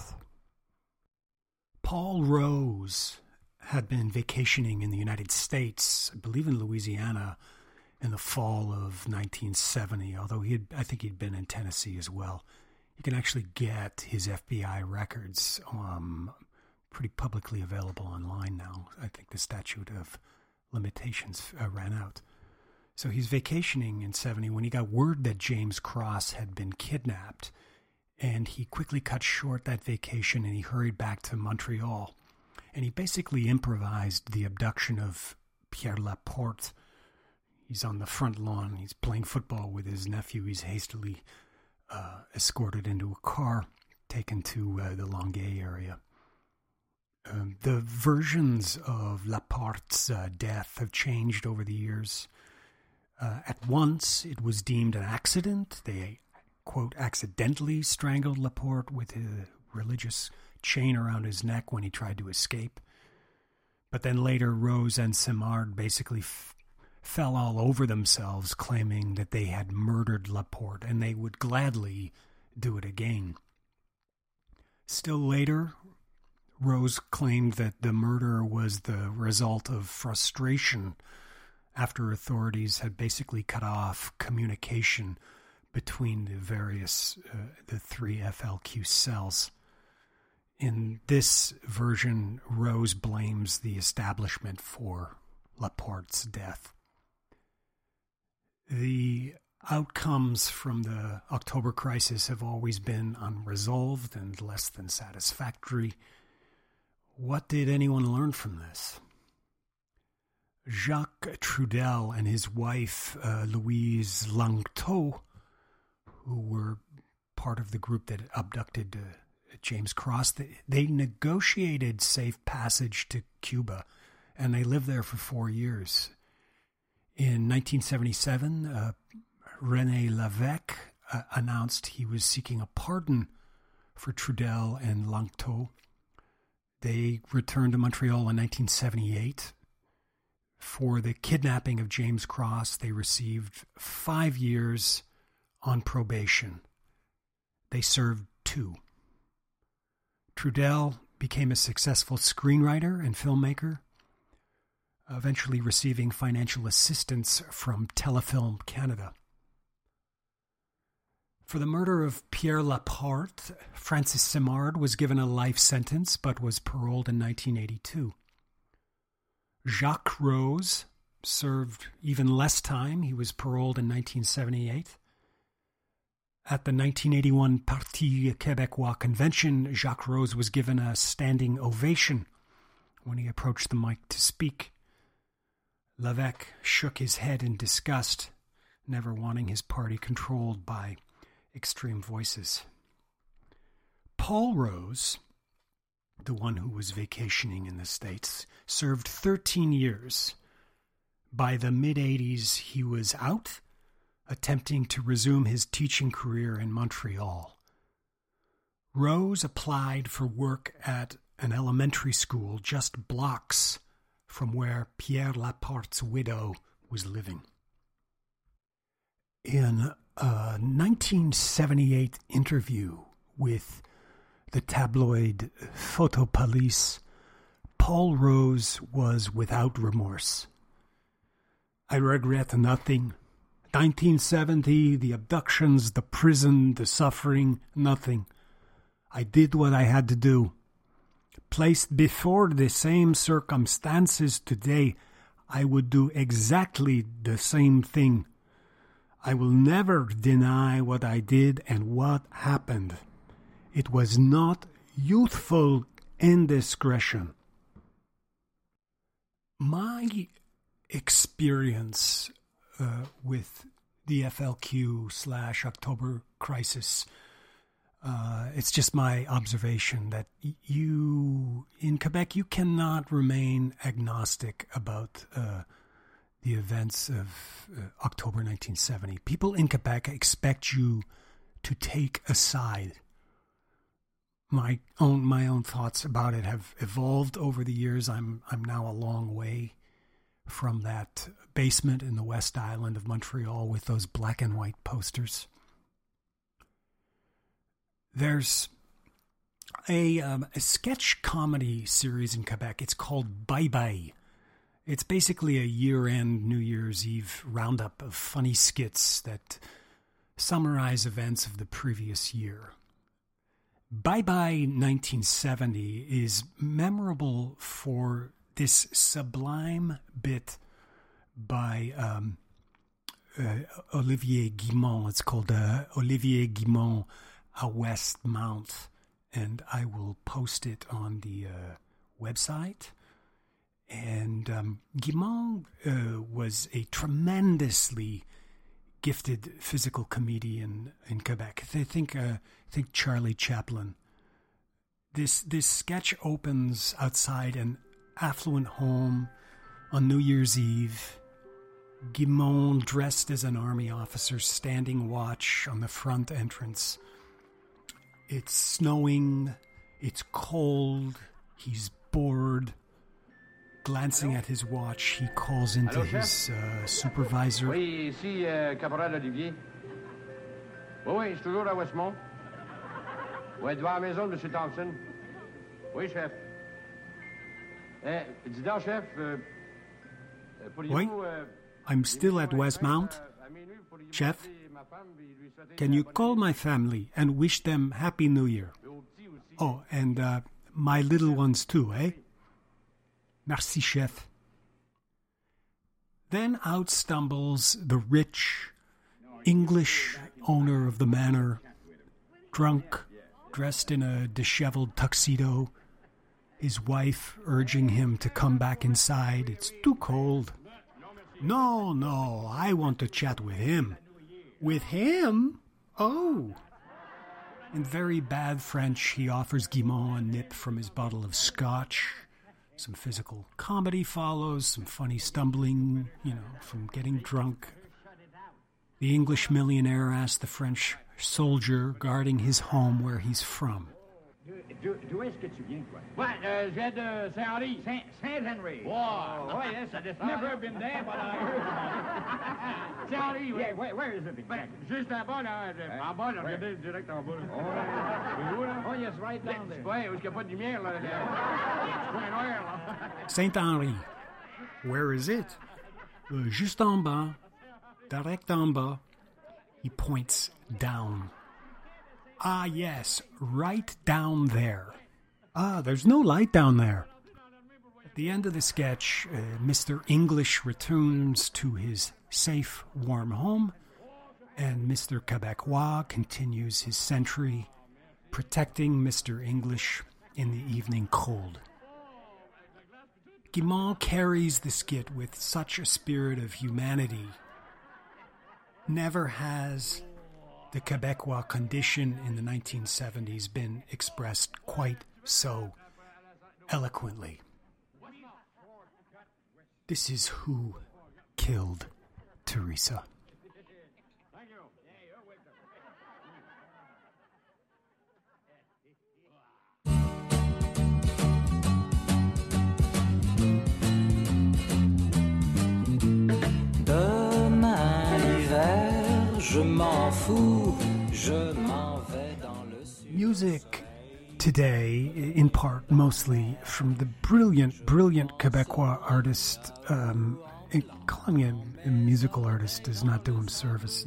Paul Rose had been vacationing in the United States, I believe in Louisiana, in the fall of 1970, although he had, I think he'd been in Tennessee as well. You can actually get his FBI records um, pretty publicly available online now. I think the statute of limitations uh, ran out. So he's vacationing in 70 when he got word that James Cross had been kidnapped. And he quickly cut short that vacation and he hurried back to Montreal. And he basically improvised the abduction of Pierre Laporte. He's on the front lawn. He's playing football with his nephew. He's hastily uh, escorted into a car, taken to uh, the Longueuil area. Um, the versions of Laporte's uh, death have changed over the years. Uh, at once, it was deemed an accident. They, quote, accidentally strangled Laporte with a religious chain around his neck when he tried to escape. But then later, Rose and Simard basically f- fell all over themselves, claiming that they had murdered Laporte and they would gladly do it again. Still later, Rose claimed that the murder was the result of frustration after authorities had basically cut off communication between the various, uh, the three FLQ cells. In this version, Rose blames the establishment for Laporte's death. The outcomes from the October crisis have always been unresolved and less than satisfactory. What did anyone learn from this? Jacques Trudel and his wife, uh, Louise Lanctôt, who were part of the group that abducted uh, James Cross, they, they negotiated safe passage to Cuba and they lived there for four years. In 1977, uh, Rene Lévesque uh, announced he was seeking a pardon for Trudel and Lanctôt. They returned to Montreal in 1978. For the kidnapping of James Cross, they received five years on probation. They served two. Trudel became a successful screenwriter and filmmaker, eventually receiving financial assistance from Telefilm Canada. For the murder of Pierre Laporte, Francis Simard was given a life sentence but was paroled in 1982. Jacques Rose served even less time. He was paroled in 1978. At the 1981 Parti Québécois convention, Jacques Rose was given a standing ovation when he approached the mic to speak. Lévesque shook his head in disgust, never wanting his party controlled by extreme voices. Paul Rose, the one who was vacationing in the States, served 13 years. By the mid 80s, he was out, attempting to resume his teaching career in Montreal. Rose applied for work at an elementary school just blocks from where Pierre Laporte's widow was living. In a 1978 interview with the tabloid Photopolice, Paul Rose was without remorse. I regret nothing. 1970, the abductions, the prison, the suffering, nothing. I did what I had to do. Placed before the same circumstances today, I would do exactly the same thing. I will never deny what I did and what happened. It was not youthful indiscretion. My experience uh, with the FLQ slash October crisis, uh, it's just my observation that you, in Quebec, you cannot remain agnostic about uh, the events of uh, October 1970. People in Quebec expect you to take a side my own my own thoughts about it have evolved over the years. I'm I'm now a long way from that basement in the West Island of Montreal with those black and white posters. There's a, um, a sketch comedy series in Quebec. It's called Bye Bye. It's basically a year end New Year's Eve roundup of funny skits that summarize events of the previous year. Bye Bye 1970 is memorable for this sublime bit by um, uh, Olivier Guimont. It's called uh, Olivier Guimont a Westmount, and I will post it on the uh, website. And um, Guimont uh, was a tremendously gifted physical comedian in Quebec. I think uh, think Charlie Chaplin. This this sketch opens outside an affluent home on New Year's Eve. Guimont, dressed as an army officer, standing watch on the front entrance. It's snowing. It's cold. He's bored. Glancing at his watch, he calls into his uh, supervisor. Oui, ici, euh, Caporal Olivier. Oui, oui, je suis toujours à Westmount. Oui, devant la maison de M. Thompson. Oui, chef. Oui, I'm still at Westmount. Chef, Can you call my family and wish them Happy New Year? Oh, and uh, my little ones too, eh? Merci, chef. Then out stumbles the rich English owner of the manor, drunk, dressed in a disheveled tuxedo, his wife urging him to come back inside. It's too cold. No, no, I want to chat with him. With him? Oh. In very bad French, he offers Guimond a nip from his bottle of scotch. Some physical comedy follows, some funny stumbling, you know, from getting drunk. The English millionaire asks the French soldier guarding his home where he's from. D'où est-ce que tu viens, toi? Ouais, euh, je viens de Saint-Henri. Saint- Saint-Henry. Wow, ouais, yes, I just never been there, but I heard. Saint-Henri, oui. Yeah, where, where is it exactly? Juste en bas, là. En bas, là, regardez, direct en bas. là. Où, là? Oh, yes, right down there. Ouais, où est-ce qu'il n'y a pas de lumière, là? coin noir, là. Saint Henri. Where is it? Uh, juste en bas. Direct en bas. He points down. Ah, yes, right down there. Ah, there's no light down there. At the end of the sketch, uh, Mr. English returns to his safe, warm home, and Mr. Quebecois continues his sentry, protecting Mr. English in the evening cold. Guimond carries the skit with such a spirit of humanity. Never has the Quebecois condition in the 1970s been expressed quite so eloquently. This is who killed Theresa. Je m'en fous, je m'en vais dans le sud. Music today, in part mostly from the brilliant, brilliant Quebecois artist. Um, calling him a musical artist does not do him service.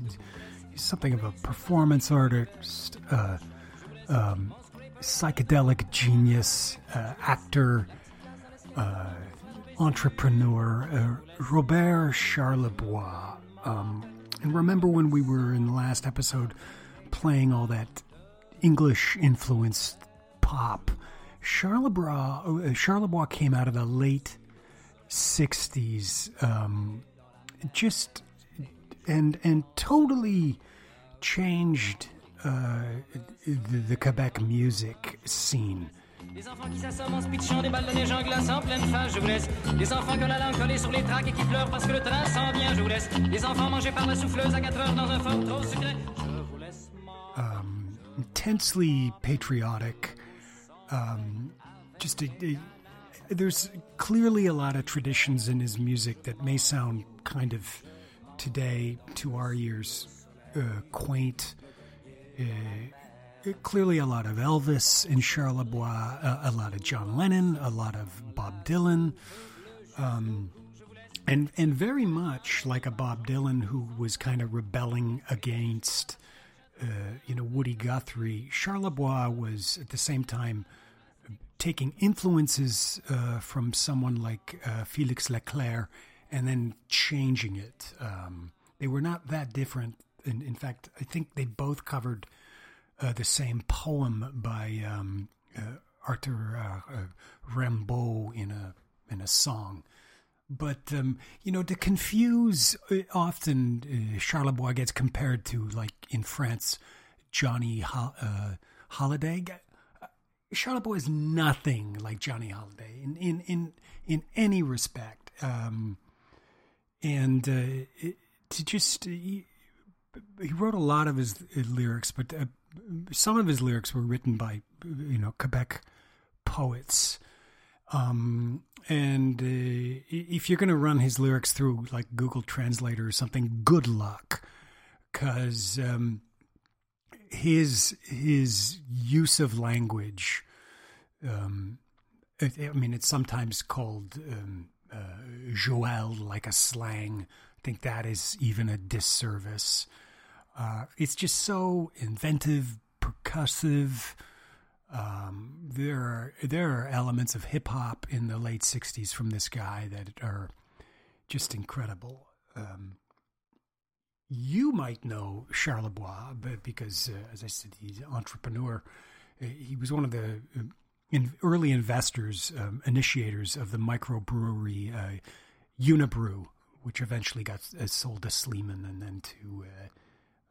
He's something of a performance artist, uh, um, psychedelic genius, uh, actor, uh, entrepreneur, uh, Robert Charlebois. Um, and remember when we were in the last episode playing all that English influenced pop? Charlebois, uh, came out of the late 60s, um, just and and totally changed uh, the Quebec music scene. Les enfants qui s'assomment en se pitchant des balles de neige en glace en pleine face, je vous laisse. Les enfants ont la langue collée sur les tracks et qui pleurent parce que le train s'en vient, je vous laisse. Les enfants mangés par la souffleuse à 4 heures dans un fort trop secret, je vous laisse. um, intensely patriotic. Um, just a, a- there's clearly a lot of traditions in his music that may sound kind of today to our ears uh, quaint. Uh, clearly, a lot of Elvis in Charlebois, a, a lot of John Lennon, a lot of Bob Dylan. Um, and and very much like a Bob Dylan who was kind of rebelling against, uh, you know, Woody Guthrie. Charlebois was at the same time taking influences uh, from someone like uh, Felix Leclerc and then changing it. Um, they were not that different. In, in fact, I think they both covered uh, the same poem by um, uh, Arthur uh, uh, Rimbaud in a in a song. But um, you know, to confuse, uh, often Charlebois gets compared to, like in France, Johnny Ho- Hallyday. Charlebois is nothing like Johnny Hallyday in in in, in any respect. Um, and it, to just he, he wrote a lot of his lyrics, but some of his lyrics were written by you know Quebec poets. Um, and uh, if you're going to run his lyrics through like Google Translator or something, good luck, because um, his his use of language. Um, it, I mean, it's sometimes called um, uh, joual, like a slang. I think that is even a disservice. Uh, it's just so inventive, percussive. Um, there are there are elements of hip hop in the late '60s from this guy that are just incredible. Um, you might know Charlebois, because, uh, as I said, he's an entrepreneur. Uh, He was one of the uh, in, early investors, um, initiators of the microbrewery uh, Unibroue, which eventually got uh, sold to Sleeman and then to uh,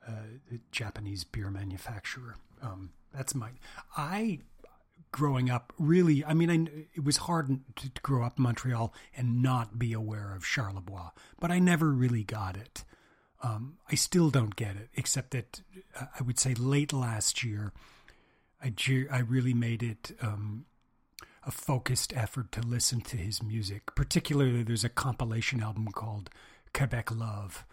uh, Japanese beer manufacturer. Um, that's my. I growing up really. I mean, I, it was hard to, to grow up in Montreal and not be aware of Charlebois, but I never really got it. Um, I still don't get it, except that uh, I would say late last year, I, I really made it um, a focused effort to listen to his music. Particularly, there's a compilation album called Quebec Love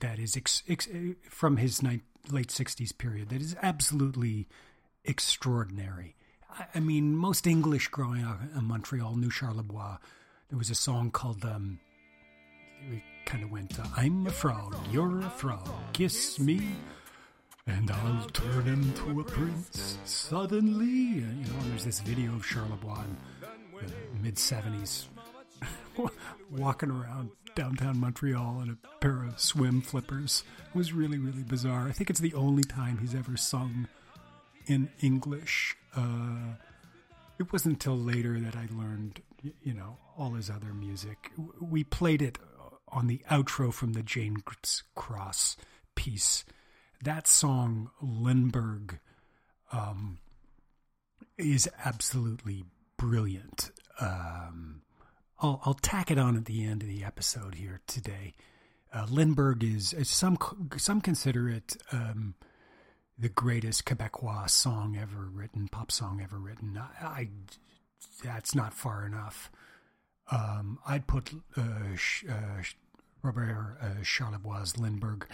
that is ex- ex- from his ni- late 60s period that is absolutely extraordinary. I, I mean, most English growing up in Montreal knew Charlebois. There was a song called. Um, it kind of went, uh, I'm a frog, you're a frog, kiss me, and I'll turn into a prince suddenly. You know, there's this video of Charlebois in the mid 70s walking around downtown Montreal in a pair of swim flippers. It was really, really bizarre. I think it's the only time he's ever sung in English. Uh, it wasn't until later that I learned, you know, all his other music. We played it on the outro from the Jane Cross piece. That song, Lindbergh, um, is absolutely brilliant. Um, I'll, I'll tack it on at the end of the episode here today. Uh, Lindbergh is, is some some consider it um, the greatest Quebecois song ever written, pop song ever written. I, I that's not far enough. Um, I'd put uh, uh, Robert uh, Charlebois' Lindbergh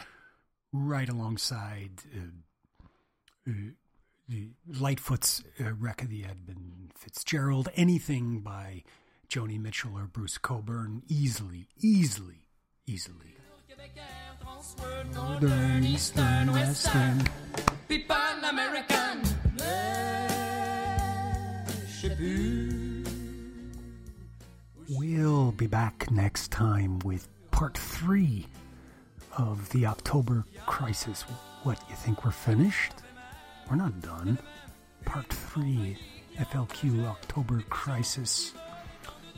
right alongside uh, uh, Lightfoot's uh, Wreck of the Edmund Fitzgerald, anything by Joni Mitchell or Bruce Cockburn, easily, easily, easily. Northern, Eastern, Western. Puis Pan-American. Je sais plus. We'll be back next time with part three of the October Crisis. What, you think we're finished? We're not done. Part three, FLQ October Crisis.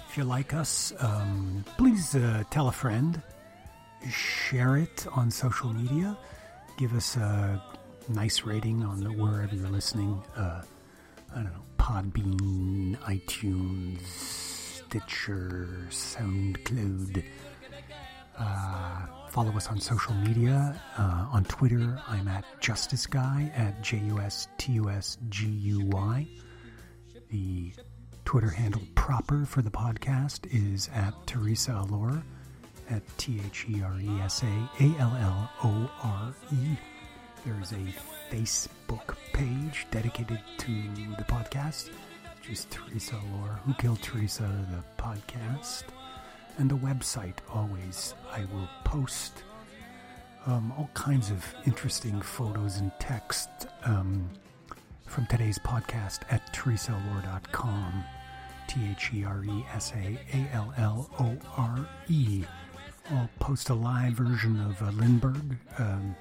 If you like us, um, please uh, tell a friend, share it on social media, give us a nice rating on the, wherever you're listening. Uh, I don't know, Podbean, iTunes, Stitcher, SoundCloud. Uh, follow us on social media. Uh, on Twitter, I'm at Justice Guy at J U S T U S G U Y. The Twitter handle proper for the podcast is at Theresa Allore at T H E R E S A A L L O R E. There is a Facebook page dedicated to the podcast, which is Theresa Allore, Who Killed Theresa, the podcast. And a website, always. I will post um, all kinds of interesting photos and text um, from today's podcast at theresaallore.com. T H E R E S A A L L O R E. I'll post a live version of uh, Lindbergh, um,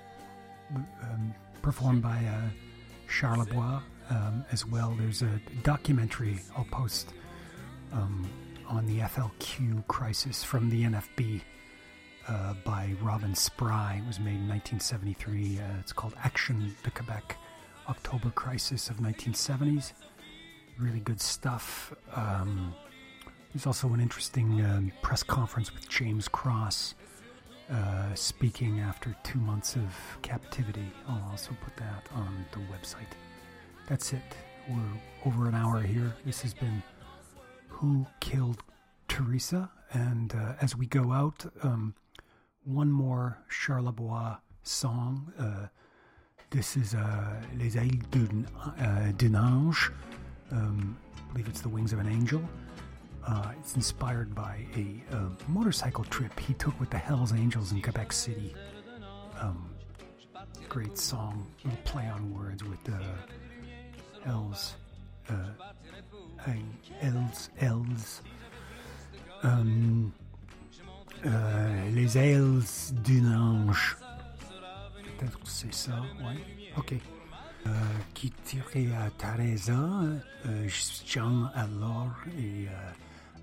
um, performed by uh, Charlebois um, as well. There's a documentary I'll post um, on the FLQ crisis from the NFB uh, by Robin Spry. It was made in 1973. Uh, it's called Action the Quebec October Crisis of 1970s. Really good stuff. Um, there's also an interesting um, press conference with James Cross uh, speaking after two months of captivity. I'll also put that on the website. That's it. We're over an hour here. This has been Who Killed Theresa? And uh, as we go out, um, one more Charlebois song. Uh, this is uh, Les Ailes d'un, uh, Ange. Um, I believe it's the wings of an angel. Uh, it's inspired by a, uh motorcycle trip he took with the Hells Angels in Quebec City um, great song, little play on words with the uh, I, L's, L's. Um, euh, les ailes d'une ange. Peut-être que c'est ça, ouais. Ok. Euh, qui tirait à Teresa, euh, suis Jean alors et euh,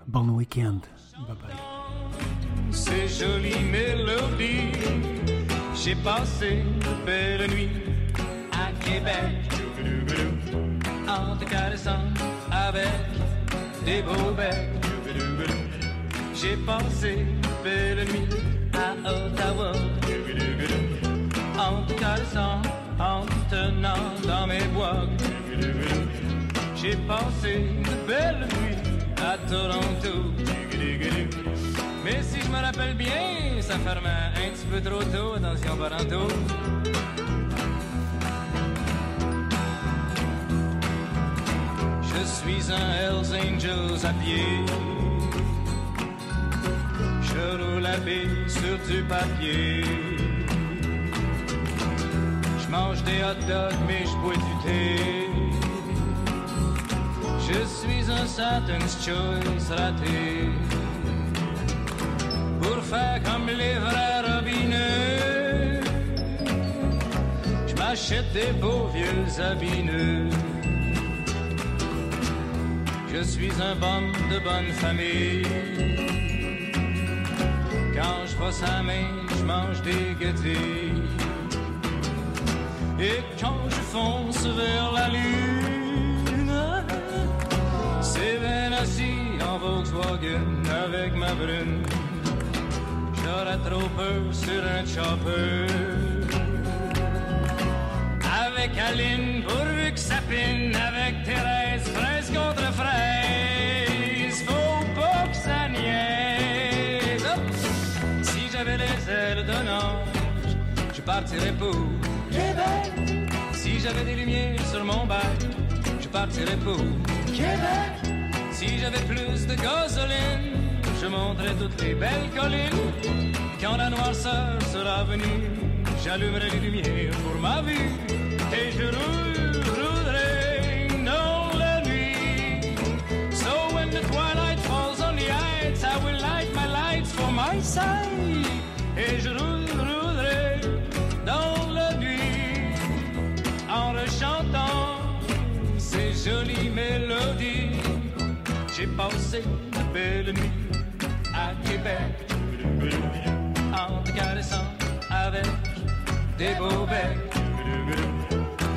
bon week-end. Bye bye. Ces jolies mélodies, j'ai passé de belles nuits à Québec en te caressant avec des beaux becs. J'ai passé de belles nuits à Ottawa en te caressant, en te tenant dans mes bois. J'ai passé de belles nuits à Toronto. Mais si je me rappelle bien, ça fermait un petit peu trop tôt, attention parento. Je suis un Hells Angels à pied. Je roule à pied sur du papier. Je mange des hot dogs, mais je bois du thé. Je suis un Satan's Choice raté. Pour faire comme les vrais robineux, je m'achète des beaux vieux habineux. Je suis un bum de bonne famille. Quand je vois sa main, je mange des guettis. Et quand je fonce vers la lune, c'est bien assis en Volkswagen avec ma brune. J'aurais trop peur sur un chopper. Avec Aline, pourvu que ça. Avec Thérèse, fraise contre fraise. Faut pas que ça niaise. Si j'avais les ailes d'un ange, je partirais pour Québec. Si j'avais des lumières sur mon bac, je partirais pour Québec. Si j'avais plus de gasoline, je monterais toutes les belles collines. Quand la noirceur sera venue, j'allumerai les lumières pour ma vue. Et je roulerai dans la nuit. So when the twilight falls on the heights, I will light my lights for my side. Et je passé de belles nuits à Québec en te caressant avec des beaux becs.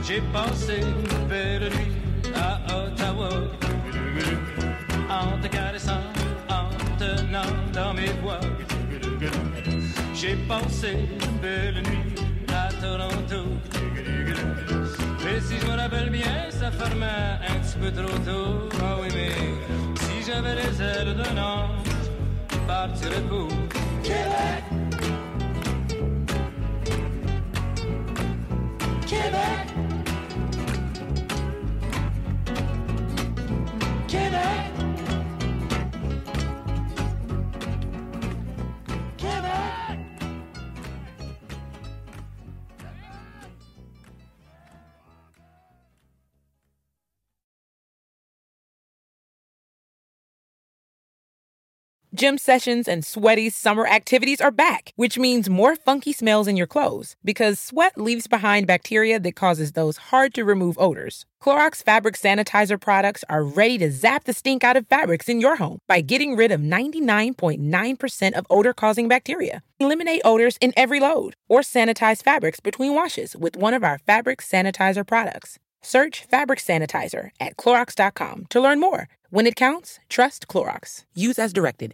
J'ai passé de belles nuits à Ottawa en te caressant, en te tenant dans mes bois. J'ai passé de belles nuits à Toronto. Mais si je me rappelle bien, ça fermait un petit peu trop tôt. Ah oui, mais j'avais les ailes d'un ange, je partirais pour. Québec. Québec. Gym sessions and sweaty summer activities are back, which means more funky smells in your clothes because sweat leaves behind bacteria that causes those hard to remove odors. Clorox fabric sanitizer products are ready to zap the stink out of fabrics in your home by getting rid of 99.9% of odor causing bacteria. Eliminate odors in every load or sanitize fabrics between washes with one of our fabric sanitizer products. Search fabric sanitizer at Clorox.com to learn more. When it counts, trust Clorox. Use as directed.